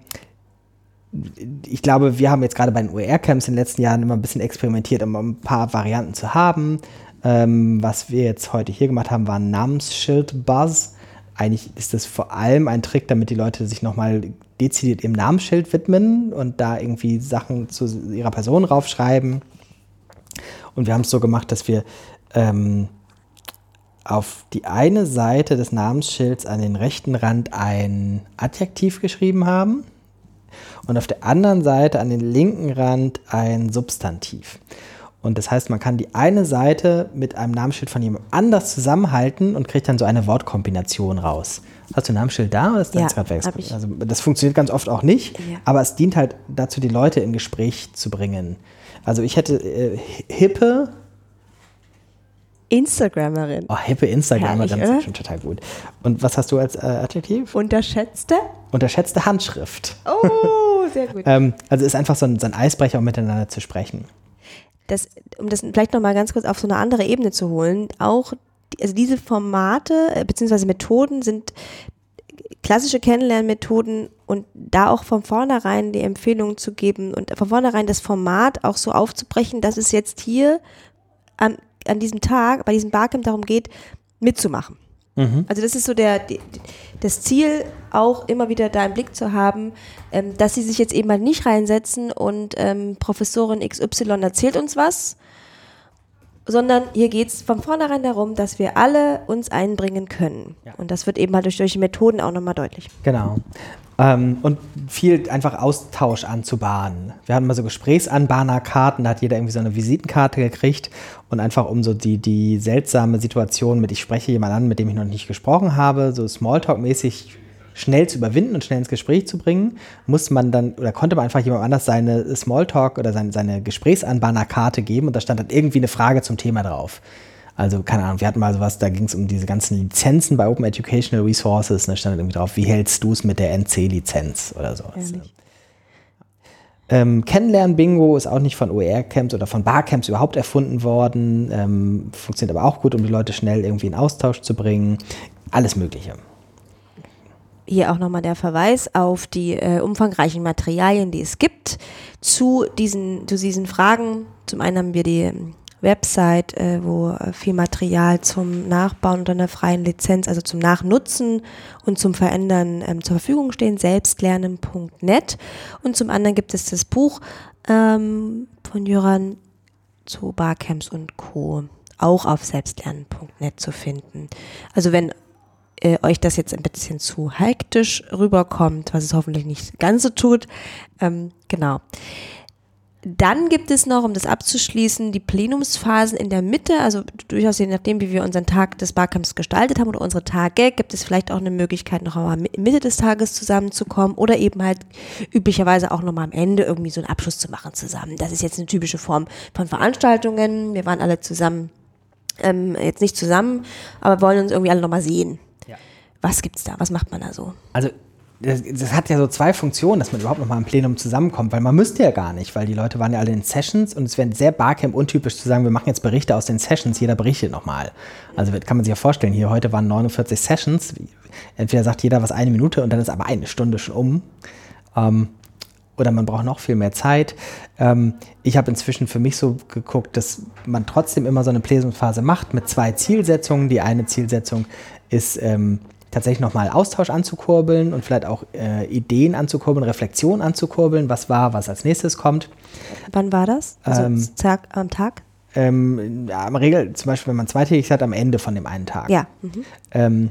ich glaube, wir haben jetzt gerade bei den OER-Camps in den letzten Jahren immer ein bisschen experimentiert, um ein paar Varianten zu haben. Ähm, was wir jetzt heute hier gemacht haben, war ein Namensschild-Buzz. Eigentlich ist das vor allem ein Trick, damit die Leute sich nochmal dezidiert ihrem Namensschild widmen und da irgendwie Sachen zu ihrer Person raufschreiben. Und wir haben es so gemacht, dass wir ähm, auf die eine Seite des Namensschilds an den rechten Rand ein Adjektiv geschrieben haben und auf der anderen Seite an den linken Rand ein Substantiv. Und das heißt, man kann die eine Seite mit einem Namensschild von jemand anders zusammenhalten und kriegt dann so eine Wortkombination raus. Hast du ein Namensschild da oder ist das ja, gerade weg? Also das funktioniert ganz oft auch nicht, ja. aber es dient halt dazu, die Leute in Gespräch zu bringen. Also ich hätte äh, hippe Instagramerin. Oh, hippe Instagramerin Herrlich, ist schon total gut. Und was hast du als äh, Adjektiv? Unterschätzte? Unterschätzte Handschrift. Oh, sehr gut. ähm, also ist einfach so ein, so ein Eisbrecher, um miteinander zu sprechen das, um das vielleicht nochmal ganz kurz auf so eine andere Ebene zu holen, auch, also diese Formate äh, bzw. Methoden sind klassische Kennenlernmethoden und da auch von vornherein die Empfehlung zu geben und von vornherein das Format auch so aufzubrechen, dass es jetzt hier an, an diesem Tag, bei diesem Barcamp darum geht, mitzumachen. Mhm. Also das ist so der, das Ziel, auch immer wieder da im Blick zu haben, ähm, dass sie sich jetzt eben mal nicht reinsetzen und ähm, Professorin XY erzählt uns was, sondern hier geht es von vornherein darum, dass wir alle uns einbringen können. Ja. Und das wird eben halt durch solche Methoden auch nochmal deutlich. Genau. Ähm, und viel einfach Austausch anzubahnen. Wir hatten mal so Gesprächsanbahnerkarten, da hat jeder irgendwie so eine Visitenkarte gekriegt und einfach um so die, die seltsame Situation mit, ich spreche jemanden an, mit dem ich noch nicht gesprochen habe, so Smalltalk-mäßig schnell zu überwinden und schnell ins Gespräch zu bringen, muss man dann oder konnte man einfach jemand anders seine Smalltalk oder seine, seine Gesprächsanbahnerkarte geben und da stand dann irgendwie eine Frage zum Thema drauf. Also, keine Ahnung, wir hatten mal sowas, da ging es um diese ganzen Lizenzen bei Open Educational Resources. Da stand irgendwie drauf, wie hältst du es mit der NC-Lizenz oder sowas. Ähm, Kennenlernen-Bingo ist auch nicht von OER-Camps oder von Barcamps überhaupt erfunden worden. Ähm, funktioniert aber auch gut, um die Leute schnell irgendwie in Austausch zu bringen. Alles Mögliche. Hier auch nochmal der Verweis auf die äh, umfangreichen Materialien, die es gibt zu diesen, zu diesen Fragen. Zum einen haben wir die Website, äh, wo äh, viel Material zum Nachbauen unter einer freien Lizenz, also zum Nachnutzen und zum Verändern ähm, zur Verfügung stehen, selbstlernen.net. Und zum anderen gibt es das Buch ähm, von Jöran zu Barcamps und Co. auch auf selbstlernen.net zu finden. Also wenn äh, euch das jetzt ein bisschen zu hektisch rüberkommt, was es hoffentlich nicht ganz so tut, ähm, genau. Dann gibt es noch, um das abzuschließen, die Plenumsphasen in der Mitte. Also durchaus je nachdem, wie wir unseren Tag des Barcamps gestaltet haben oder unsere Tage, gibt es vielleicht auch eine Möglichkeit, noch einmal Mitte des Tages zusammenzukommen oder eben halt üblicherweise auch nochmal am Ende irgendwie so einen Abschluss zu machen zusammen. Das ist jetzt eine typische Form von Veranstaltungen. Wir waren alle zusammen, ähm, jetzt nicht zusammen, aber wollen uns irgendwie alle nochmal sehen. Ja. Was gibt's da? Was macht man da so? Also das, das, hat ja so zwei Funktionen, dass man überhaupt noch mal im Plenum zusammenkommt, weil man müsste ja gar nicht, weil die Leute waren ja alle in Sessions und es wäre sehr Barcamp untypisch zu sagen, wir machen jetzt Berichte aus den Sessions, jeder berichtet nochmal. Also kann man sich ja vorstellen, hier heute waren 49 Sessions, entweder sagt jeder was eine Minute und dann ist aber eine Stunde schon um. Ähm, oder man braucht noch viel mehr Zeit. Ähm, ich habe inzwischen für mich so geguckt, dass man trotzdem immer so eine Plenumsphase macht mit zwei Zielsetzungen. Die eine Zielsetzung ist, ähm, tatsächlich nochmal Austausch anzukurbeln und vielleicht auch äh, Ideen anzukurbeln, Reflexion anzukurbeln, was war, was als nächstes kommt. Wann war das? Also ähm, Tag, am Tag? Ähm, ja, in Regel, zum Beispiel, wenn man zweitägig hat, am Ende von dem einen Tag. Ja. Mhm. Ähm,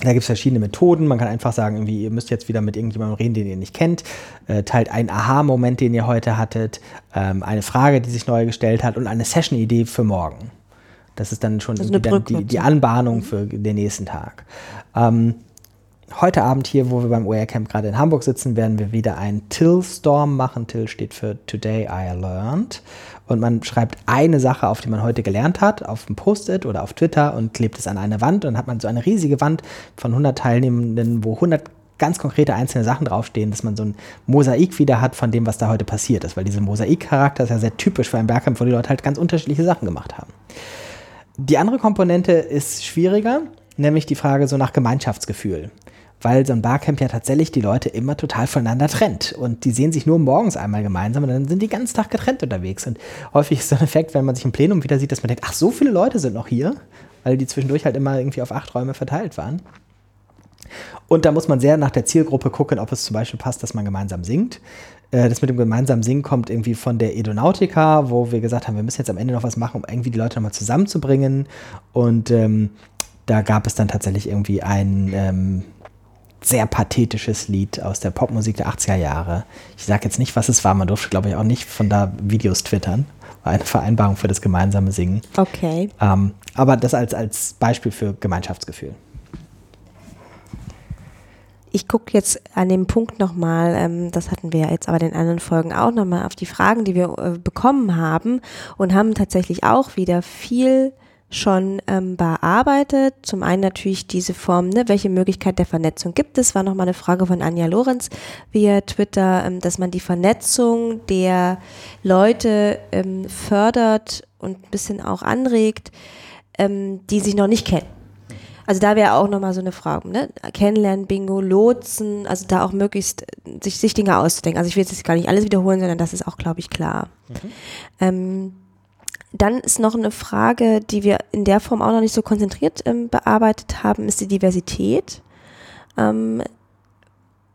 da gibt es verschiedene Methoden. Man kann einfach sagen, irgendwie, ihr müsst jetzt wieder mit irgendjemandem reden, den ihr nicht kennt. Äh, teilt einen Aha-Moment, den ihr heute hattet, ähm, eine Frage, die sich neu gestellt hat und eine Session-Idee für morgen. Das ist dann schon also dann die, die, Anbahnung mhm. für den nächsten Tag. Ähm, heute Abend hier, wo wir beim OER Camp gerade in Hamburg sitzen, werden wir wieder einen Till-Storm machen. Till steht für Today I Learned. Und man schreibt eine Sache auf, die man heute gelernt hat, auf ein Post-it oder auf Twitter und klebt es an eine Wand. Und dann hat man so eine riesige Wand von 100 Teilnehmenden, wo 100 ganz konkrete einzelne Sachen draufstehen, dass man so ein Mosaik wieder hat von dem, was da heute passiert ist. Weil dieser Mosaik-Charakter ist ja sehr typisch für ein Bergcamp, wo die Leute halt ganz unterschiedliche Sachen gemacht haben. Die andere Komponente ist schwieriger, nämlich die Frage so nach Gemeinschaftsgefühl. Weil so ein Barcamp ja tatsächlich die Leute immer total voneinander trennt. Und die sehen sich nur morgens einmal gemeinsam und dann sind die ganzen Tag getrennt unterwegs. Und häufig ist so ein Effekt, wenn man sich im Plenum wieder sieht, dass man denkt, ach, so viele Leute sind noch hier, weil die zwischendurch halt immer irgendwie auf acht Räume verteilt waren. Und da muss man sehr nach der Zielgruppe gucken, ob es zum Beispiel passt, dass man gemeinsam singt. Äh, das mit dem gemeinsamen Singen kommt irgendwie von der Edonautica, wo wir gesagt haben, wir müssen jetzt am Ende noch was machen, um irgendwie die Leute nochmal zusammenzubringen. Und ähm, da gab es dann tatsächlich irgendwie ein ähm, sehr pathetisches Lied aus der Popmusik der 80er Jahre. Ich sage jetzt nicht, was es war, man durfte, glaube ich, auch nicht von da Videos twittern. War eine Vereinbarung für das gemeinsame Singen. Okay. Ähm, aber das als, als Beispiel für Gemeinschaftsgefühl ich gucke jetzt an dem Punkt nochmal, ähm, das hatten wir jetzt aber in den anderen Folgen auch nochmal, auf die Fragen, die wir äh, bekommen haben und haben tatsächlich auch wieder viel schon ähm, bearbeitet. Zum einen natürlich diese Form, ne, welche Möglichkeit der Vernetzung gibt es, war nochmal eine Frage von Anja Lorenz via Twitter, ähm, dass man die Vernetzung der Leute ähm, fördert und ein bisschen auch anregt, ähm, die sich noch nicht kennen. Also da wäre auch nochmal so eine Frage, ne? Kennenlernen, Bingo, Lotsen, also da auch möglichst sich, sich Dinge auszudenken. Also ich will jetzt gar nicht alles wiederholen, sondern das ist auch, glaube ich, klar. Mhm. Ähm, dann ist noch eine Frage, die wir in der Form auch noch nicht so konzentriert ähm, bearbeitet haben, ist die Diversität. Ähm,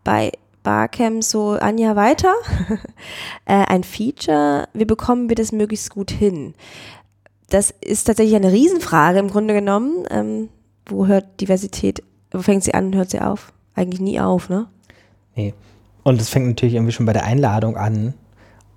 bei Barcamp so Anja weiter. äh, ein Feature, wie bekommen wir das möglichst gut hin? Das ist tatsächlich eine Riesenfrage im Grunde genommen. Ähm, wo hört Diversität, wo fängt sie an und hört sie auf? Eigentlich nie auf, ne? Nee. Und es fängt natürlich irgendwie schon bei der Einladung an,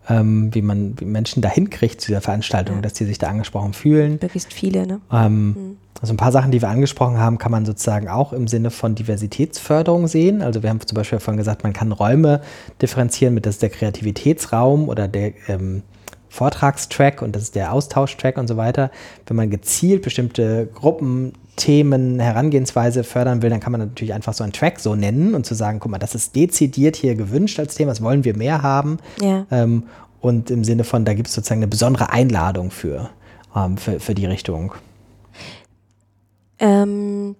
ähm, wie man wie Menschen dahin kriegt zu dieser Veranstaltung, Ja. dass die sich da angesprochen fühlen. Möglichst viele, ne? Ähm, Also ein paar Sachen, die wir angesprochen haben, kann man sozusagen auch im Sinne von Diversitätsförderung sehen. Also wir haben zum Beispiel vorhin gesagt, man kann Räume differenzieren mit das ist der Kreativitätsraum oder der ähm, Vortragstrack und das ist der Austauschtrack und so weiter. Wenn man gezielt bestimmte Gruppen, Themen, Herangehensweise fördern will, dann kann man natürlich einfach so einen Track so nennen und zu sagen, guck mal, das ist dezidiert hier gewünscht als Thema, das wollen wir mehr haben. Ja. Ähm, und im Sinne von, da gibt es sozusagen eine besondere Einladung für, ähm, für, für die Richtung. Ähm,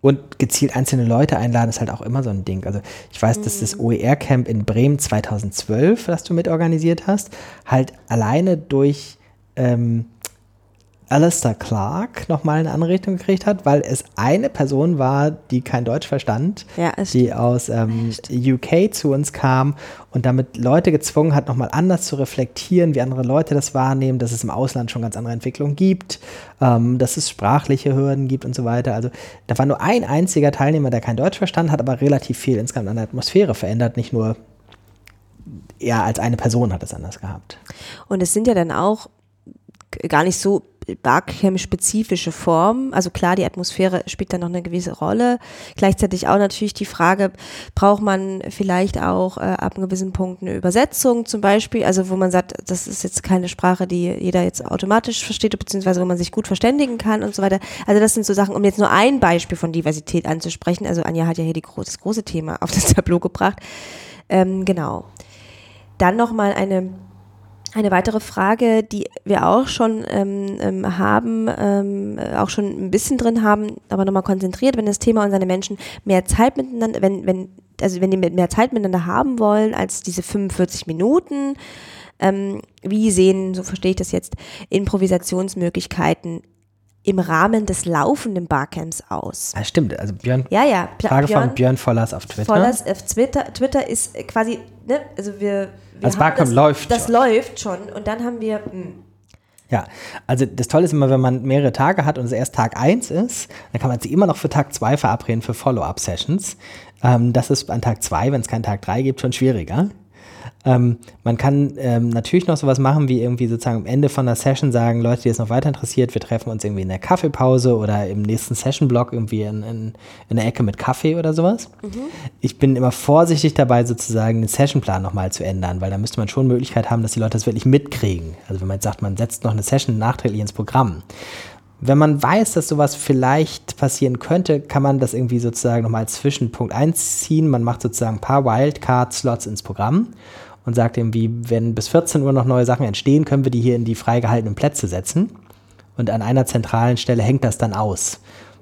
Und gezielt einzelne Leute einladen ist halt auch immer so ein Ding. Also ich weiß, dass das OER-Camp in Bremen 2012, das du mitorganisiert hast, halt alleine durch ähm, Alistair Clark nochmal eine Anregung gekriegt hat, weil es eine Person war, die kein Deutsch verstand, Ja, die aus ähm, UK zu uns kam und damit Leute gezwungen hat, nochmal anders zu reflektieren, wie andere Leute das wahrnehmen, dass es im Ausland schon ganz andere Entwicklungen gibt, ähm, dass es sprachliche Hürden gibt und so weiter. Also da war nur ein einziger Teilnehmer, der kein Deutsch verstanden hat, aber relativ viel insgesamt an der Atmosphäre verändert, nicht nur er als eine Person hat es anders gehabt. Und es sind ja dann auch gar nicht so Barcamp-spezifische Formen. Also klar, die Atmosphäre spielt da noch eine gewisse Rolle. Gleichzeitig auch natürlich die Frage, braucht man vielleicht auch äh, ab einem gewissen Punkt eine Übersetzung zum Beispiel, also wo man sagt, das ist jetzt keine Sprache, die jeder jetzt automatisch versteht, beziehungsweise wo man sich gut verständigen kann und so weiter. Also das sind so Sachen, um jetzt nur ein Beispiel von Diversität anzusprechen. Also Anja hat ja hier die, das große Thema auf das Tableau gebracht. Ähm, genau. Dann nochmal eine eine weitere Frage, die wir auch schon ähm, ähm, haben, ähm, äh, auch schon ein bisschen drin haben, aber nochmal konzentriert, wenn das Thema und seine Menschen mehr Zeit miteinander, wenn, wenn, also wenn die mehr Zeit miteinander haben wollen als diese 45 Minuten, ähm, wie sehen, so verstehe ich das jetzt, Improvisationsmöglichkeiten im Rahmen des laufenden Barcamps aus? Ja, stimmt. Also Björn, Ja, ja. Frage von Björn Vollers auf Twitter. Vollers auf Twitter. Twitter ist quasi, ne, also wir, wir Das haben Barcamp das, läuft Das schon. läuft schon und dann haben wir, hm, Ja, also das Tolle ist immer, wenn man mehrere Tage hat und es erst Tag 1 ist, dann kann man sich immer noch für Tag 2 verabreden für Follow-up-Sessions. Ähm, das ist an Tag 2, wenn es keinen Tag 3 gibt, schon schwieriger. Ähm, man kann ähm, natürlich noch sowas machen, wie irgendwie sozusagen am Ende von der Session sagen, Leute, die es noch weiter interessiert, wir treffen uns irgendwie in der Kaffeepause oder im nächsten Session-Block irgendwie in, in, in der Ecke mit Kaffee oder sowas. Ich bin immer vorsichtig dabei, sozusagen den Sessionplan nochmal zu ändern, weil da müsste man schon Möglichkeit haben, dass die Leute das wirklich mitkriegen. Also wenn man jetzt sagt, man setzt noch eine Session nachträglich ins Programm. Wenn man weiß, dass sowas vielleicht passieren könnte, kann man das irgendwie sozusagen nochmal als Zwischenpunkt einziehen. Man macht sozusagen ein paar Wildcard-Slots ins Programm und sagt irgendwie, wenn bis 14 Uhr noch neue Sachen entstehen, können wir die hier in die freigehaltenen Plätze setzen. Und an einer zentralen Stelle hängt das dann aus.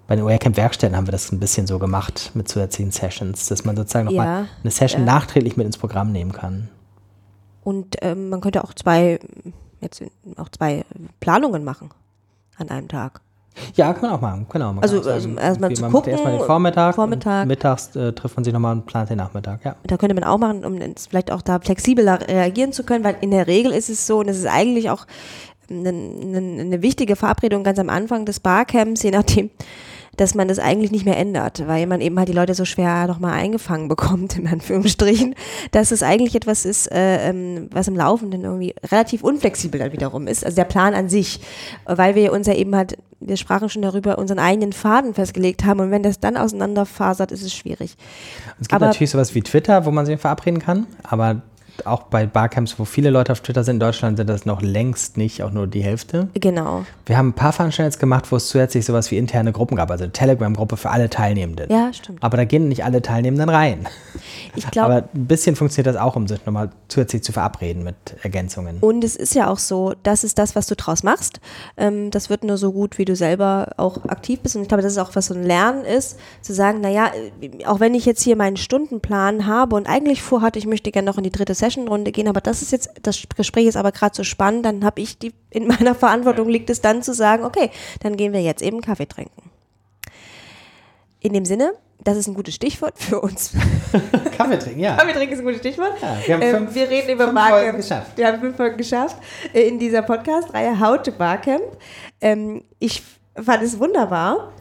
Bei den OER-Camp-Werkstätten haben wir das ein bisschen so gemacht mit zusätzlichen Sessions, dass man sozusagen nochmal Ja, eine Session ja. nachträglich mit ins Programm nehmen kann. und ähm, man könnte auch zwei, jetzt auch zwei Planungen machen an einem Tag. Ja, kann man auch machen. Genau. Man Also, also erstmal irgendwie, zu gucken, erstmal den Vormittag. Vormittag. Mittags äh, trifft man sich nochmal und plant den Nachmittag. Ja. Da könnte man auch machen, um vielleicht auch da flexibler reagieren zu können, weil in der Regel ist es so, und es ist eigentlich auch eine, eine, eine wichtige Verabredung ganz am Anfang des Barcamps, je nachdem, dass man das eigentlich nicht mehr ändert, weil man eben halt die Leute so schwer nochmal eingefangen bekommt, in Anführungsstrichen, dass es eigentlich etwas ist, äh, ähm, was im Laufenden irgendwie relativ unflexibel dann wiederum ist. Also der Plan an sich, weil wir uns ja eben halt, wir sprachen schon darüber, unseren eigenen Faden festgelegt haben und wenn das dann auseinanderfasert, ist es schwierig. Es gibt Aber- natürlich sowas wie Twitter, wo man sich verabreden kann, aber auch bei Barcamps, wo viele Leute auf Twitter sind in Deutschland, sind das noch längst nicht, auch nur die Hälfte. Genau. Wir haben ein paar Veranstaltungen gemacht, wo es zusätzlich sowas wie interne Gruppen gab, also eine Telegram-Gruppe für alle Teilnehmenden. Ja, stimmt. Aber da gehen nicht alle Teilnehmenden rein. Ich glaube, Aber ein bisschen funktioniert das auch, um sich nochmal zusätzlich zu verabreden mit Ergänzungen. und es ist ja auch so, das ist das, was du draus machst. Ähm, das wird nur so gut, wie du selber auch aktiv bist. Und ich glaube, das ist auch, was so ein Lernen ist, zu sagen, naja, äh, auch wenn ich jetzt hier meinen Stundenplan habe und eigentlich vorhatte, ich möchte gerne noch in die dritte Sessionrunde gehen, aber das ist jetzt, das Gespräch ist aber gerade so spannend, dann habe ich die, in meiner Verantwortung liegt es dann zu sagen, okay, dann gehen wir jetzt eben Kaffee trinken. In dem Sinne, das ist ein gutes Stichwort für uns. Kaffee trinken, ja. Kaffee trinken ist ein gutes Stichwort. Ja, wir haben Ähm, fünf- wir reden über fünf Barcamp. Folgen geschafft. Wir haben fünf Folgen geschafft äh, in dieser Podcast-Reihe How to Barcamp. Ähm, ich fand es wunderbar.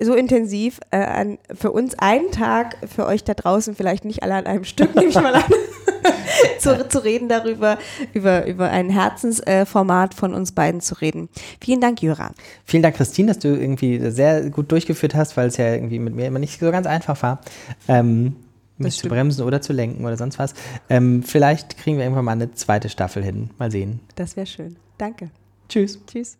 So intensiv, äh, an, für uns einen Tag, für euch da draußen vielleicht nicht alle an einem Stück, nehme ich mal an, zu, zu reden darüber, über, über ein Herzensformat äh, von uns beiden zu reden. Vielen Dank, Jura. Vielen Dank, Christine, dass du irgendwie sehr gut durchgeführt hast, weil es ja irgendwie mit mir immer nicht so ganz einfach war. Ähm, mich zu bremsen oder zu lenken oder sonst was. Ähm, vielleicht kriegen wir irgendwann mal eine zweite Staffel hin. Mal sehen. Das wäre schön. Danke. Tschüss. Tschüss.